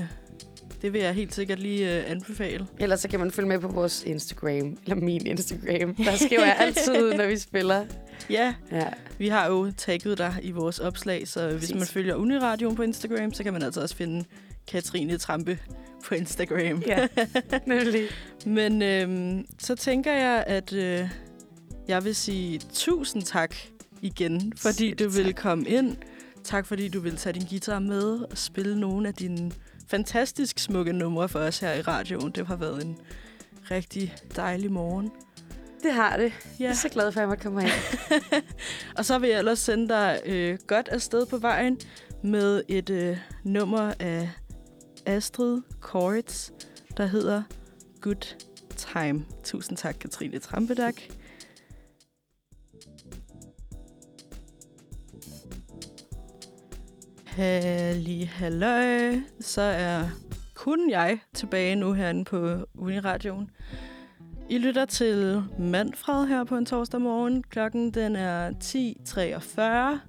det vil jeg helt sikkert lige øh, anbefale. Ellers så kan man følge med på vores Instagram, eller min Instagram. Der skriver jeg altid, når vi spiller. Ja, Ja, vi har jo tagget dig i vores opslag, så hvis Præcis. man følger Uniradioen på Instagram, så kan man altså også finde Katrine Trampe på Instagram. ja. nemlig. Men øhm, så tænker jeg, at øh, jeg vil sige tusind tak igen, fordi Selv du vil tak. komme ind. Tak fordi du vil tage din guitar med og spille nogle af dine fantastisk smukke numre for os her i radioen. Det har været en rigtig dejlig morgen. Det har det. Jeg Ja. er så glad for, at jeg måtte komme ind. Og så vil jeg ellers sende dig øh, godt afsted på vejen med et øh, nummer af Astrid Korits, der hedder Good Time. Tusind tak, Katrine Trampedak. Halli halløj. Så er kun jeg tilbage nu herinde på Uniradioen. I lytter til Manfred her på en torsdag morgen. Klokken den er 10.43.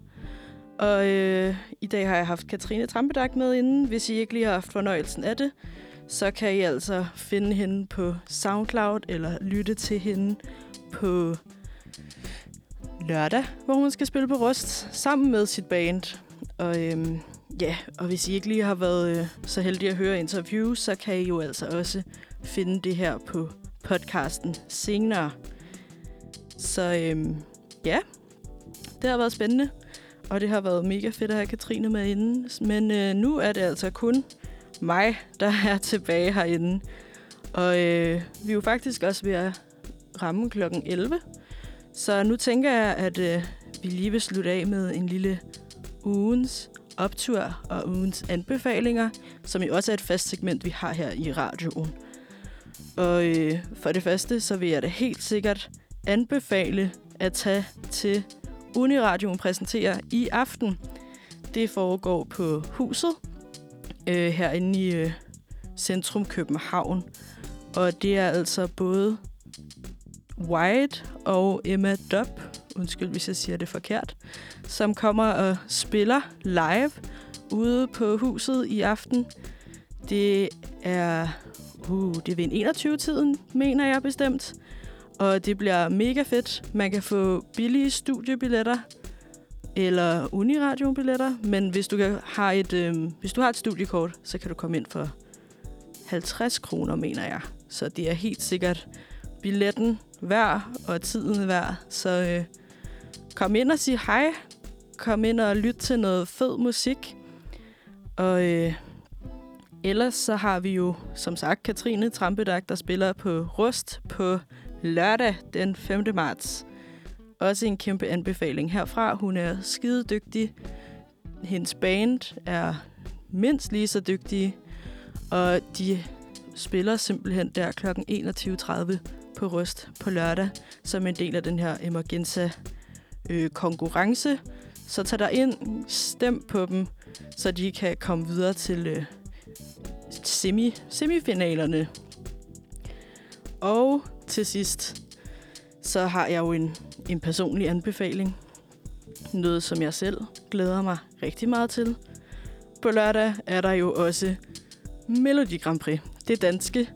Og øh, i dag har jeg haft Katrine Trampedak med inden. Hvis I ikke lige har haft fornøjelsen af det, så kan I altså finde hende på SoundCloud eller lytte til hende på lørdag, hvor hun skal spille på Rust sammen med sit band. Og øhm, ja, og hvis I ikke lige har været øh, så heldige at høre interview, så kan I jo altså også finde det her på podcasten senere. Så øhm, ja, det har været spændende, og det har været mega fedt at have Katrine med inden. Men øh, nu er det altså kun mig, der er tilbage herinde. Og øh, vi er jo faktisk også ved at ramme klokken 11. Så nu tænker jeg, at øh, vi lige vil slutte af med en lille ugens optur og ugens anbefalinger, som jo også er et fast segment, vi har her i radioen. Og øh, for det første, så vil jeg da helt sikkert anbefale at tage til Uniradioen præsenterer i aften. Det foregår på huset øh, herinde i øh, centrum København. Og det er altså både White og Emma Dubb, undskyld hvis jeg siger det forkert, som kommer og spiller live ude på huset i aften. Det er, uh, det er ved en 21-tiden, mener jeg bestemt. Og det bliver mega fedt. Man kan få billige studiebilletter eller uniradiobilletter, men hvis du kan, har et øh, hvis du har et studiekort, så kan du komme ind for 50 kroner, mener jeg. Så det er helt sikkert billetten værd og tiden værd. Så øh, kom ind og sig hej. Kom ind og lyt til noget fed musik. Og øh, ellers så har vi jo, som sagt, Katrine Trampedag, der spiller på Rust på lørdag den 5. marts. Også en kæmpe anbefaling herfra. Hun er skide dygtig. Hendes band er mindst lige så dygtige. Og de spiller simpelthen der kl. 21.30 på Rust på lørdag, som en del af den her Emergenza øh, konkurrence. Så tag dig ind, stem på dem, så de kan komme videre til øh, semi, semifinalerne. Og til sidst, så har jeg jo en, en personlig anbefaling. Noget, som jeg selv glæder mig rigtig meget til. På lørdag er der jo også Melodi Grand Prix. Det danske.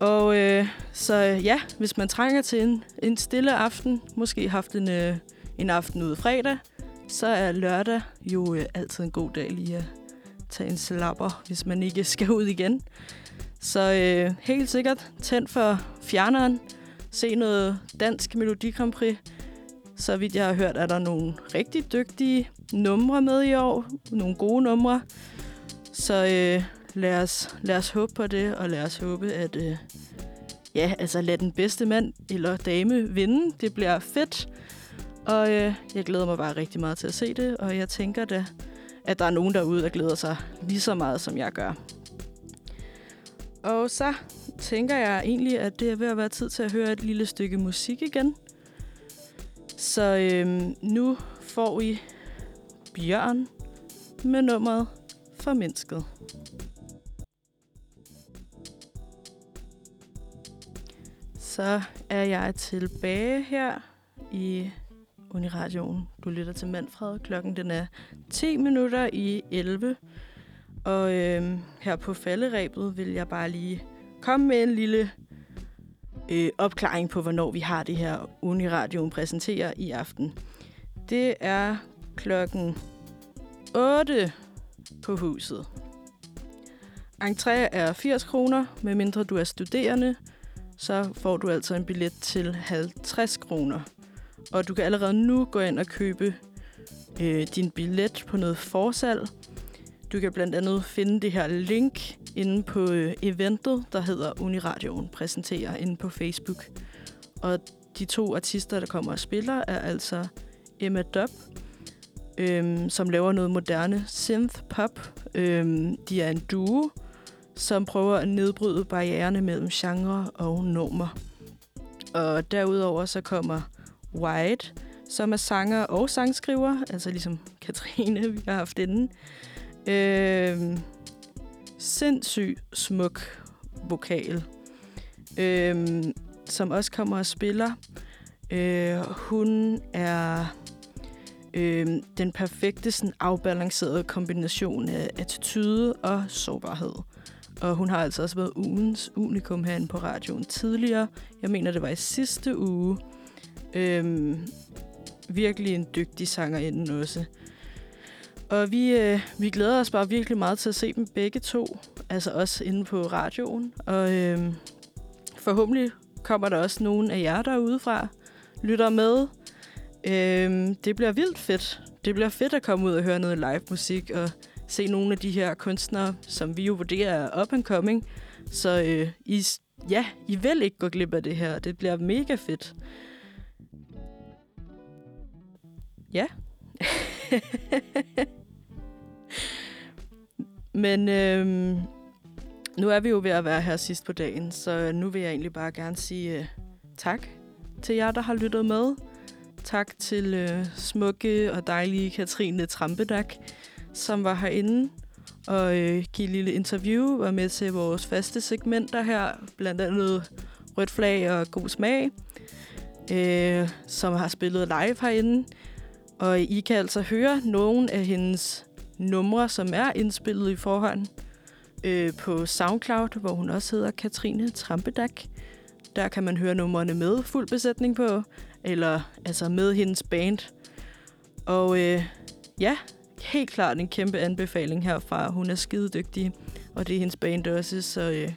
Og øh, så ja, hvis man trænger til en, en stille aften, måske haft en, øh, en aften ude fredag, så er lørdag jo øh, altid en god dag lige at tage en slapper, hvis man ikke skal ud igen. Så øh, helt sikkert tænd for fjerneren, se noget dansk Melodi Grand Prix. Så vidt jeg har hørt, er der nogle rigtig dygtige numre med i år. Nogle gode numre. Så øh, lad, os, lad os håbe på det, og lad os håbe, at øh, ja, altså lad den bedste mand eller dame vinde. Det bliver fedt. Og øh, jeg glæder mig bare rigtig meget til at se det, og jeg tænker da, at der er nogen derude, der glæder sig lige så meget, som jeg gør. Og så tænker jeg egentlig, at det er ved at være tid til at høre et lille stykke musik igen. Så øh, nu får I Bjørn med nummeret Formindsket. Så er jeg tilbage her i Uniradioen. Du lytter til Manfred. Klokken den er 10 minutter i 11. Og øhm, her på falderæbet vil jeg bare lige komme med en lille øh, opklaring på, hvornår vi har det her Uniradioen præsenterer i aften. Det er klokken 8 på huset. Entré er 80 kroner, medmindre du er studerende, så får du altså en billet til 50 kroner. Og du kan allerede nu gå ind og købe øh, din billet på noget forsalg. Du kan blandt andet finde det her link inde på øh, eventet, der hedder Uniradioen præsenterer inde på Facebook. Og de to artister, der kommer og spiller, er altså Emma Dub, øhm, som laver noget moderne synth-pop. Øhm, de er en duo, som prøver at nedbryde barriererne mellem genre og normer. Og derudover så kommer White, som er sanger og sangskriver, altså ligesom Katrine, vi har haft inden. Øh, sindssygt smuk vokal, øh, som også kommer og spiller. Øh, hun er øh, den perfekte sådan, afbalancerede kombination af attitude og sårbarhed. Og hun har altså også været ugens unikum herinde på radioen tidligere. Jeg mener, det var i sidste uge. Øhm, virkelig en dygtig sangerinde også. Og vi, øh, vi glæder os bare virkelig meget til at se dem begge to. Altså også inde på radioen. Og øh, forhåbentlig kommer der også nogen af jer derude fra, lytter med. Øh, det bliver vildt fedt. Det bliver fedt at komme ud og høre noget live musik og se nogle af de her kunstnere, som vi jo vurderer er up and coming. Så øh, I, ja, I vil ikke gå glip af det her. Det bliver mega fedt. Ja. Men øhm, nu er vi jo ved at være her sidst på dagen, så nu vil jeg egentlig bare gerne sige øh, tak til jer, der har lyttet med. Tak til øh, smukke og dejlige Katrine Trampedak, som var herinde og øh, give et lille interview, var med til vores faste segmenter her, blandt andet Rødt Flag og God Smag, øh, som har spillet live herinde. Og I kan altså høre nogle af hendes numre, som er indspillet i forhånd øh, på SoundCloud, hvor hun også hedder Katrine Trampedak. Der kan man høre numrene med fuld besætning på, eller altså med hendes band. Og øh, ja, helt klart en kæmpe anbefaling herfra. Hun er skide dygtig, og det er hendes band også, så øh,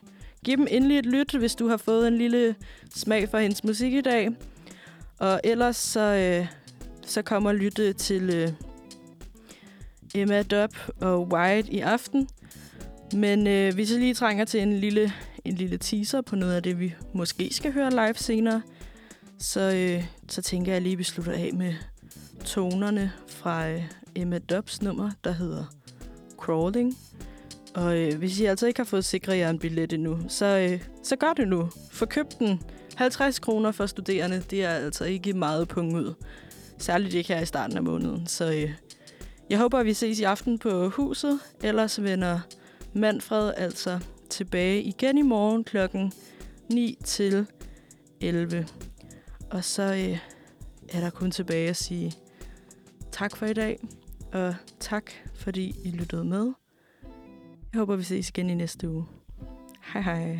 giv dem endelig et lyt, hvis du har fået en lille smag for hendes musik i dag. Og ellers så, øh, så kommer lytte til øh, Emma Dub og White i aften. Men øh, vi så lige trænger til en lille, en lille teaser på noget af det, vi måske skal høre live senere. Så, øh, så tænker jeg lige, at vi slutter af med tonerne fra øh, Emma Dubs nummer, der hedder Crawling. Og øh, hvis I altså ikke har fået sikret jer en billet endnu, så, øh, så gør det nu. Få købt den. 50 kroner for studerende, det er altså ikke meget punkt ud. Særligt ikke her i starten af måneden. Så øh, jeg håber, at vi ses i aften på huset. Ellers vender Manfred altså tilbage igen i morgen klokken 9 til 11. Og så øh, er der kun tilbage at sige tak for i dag. Og tak, fordi I lyttede med. Jeg håber, vi ses igen i næste uge. Hej hej.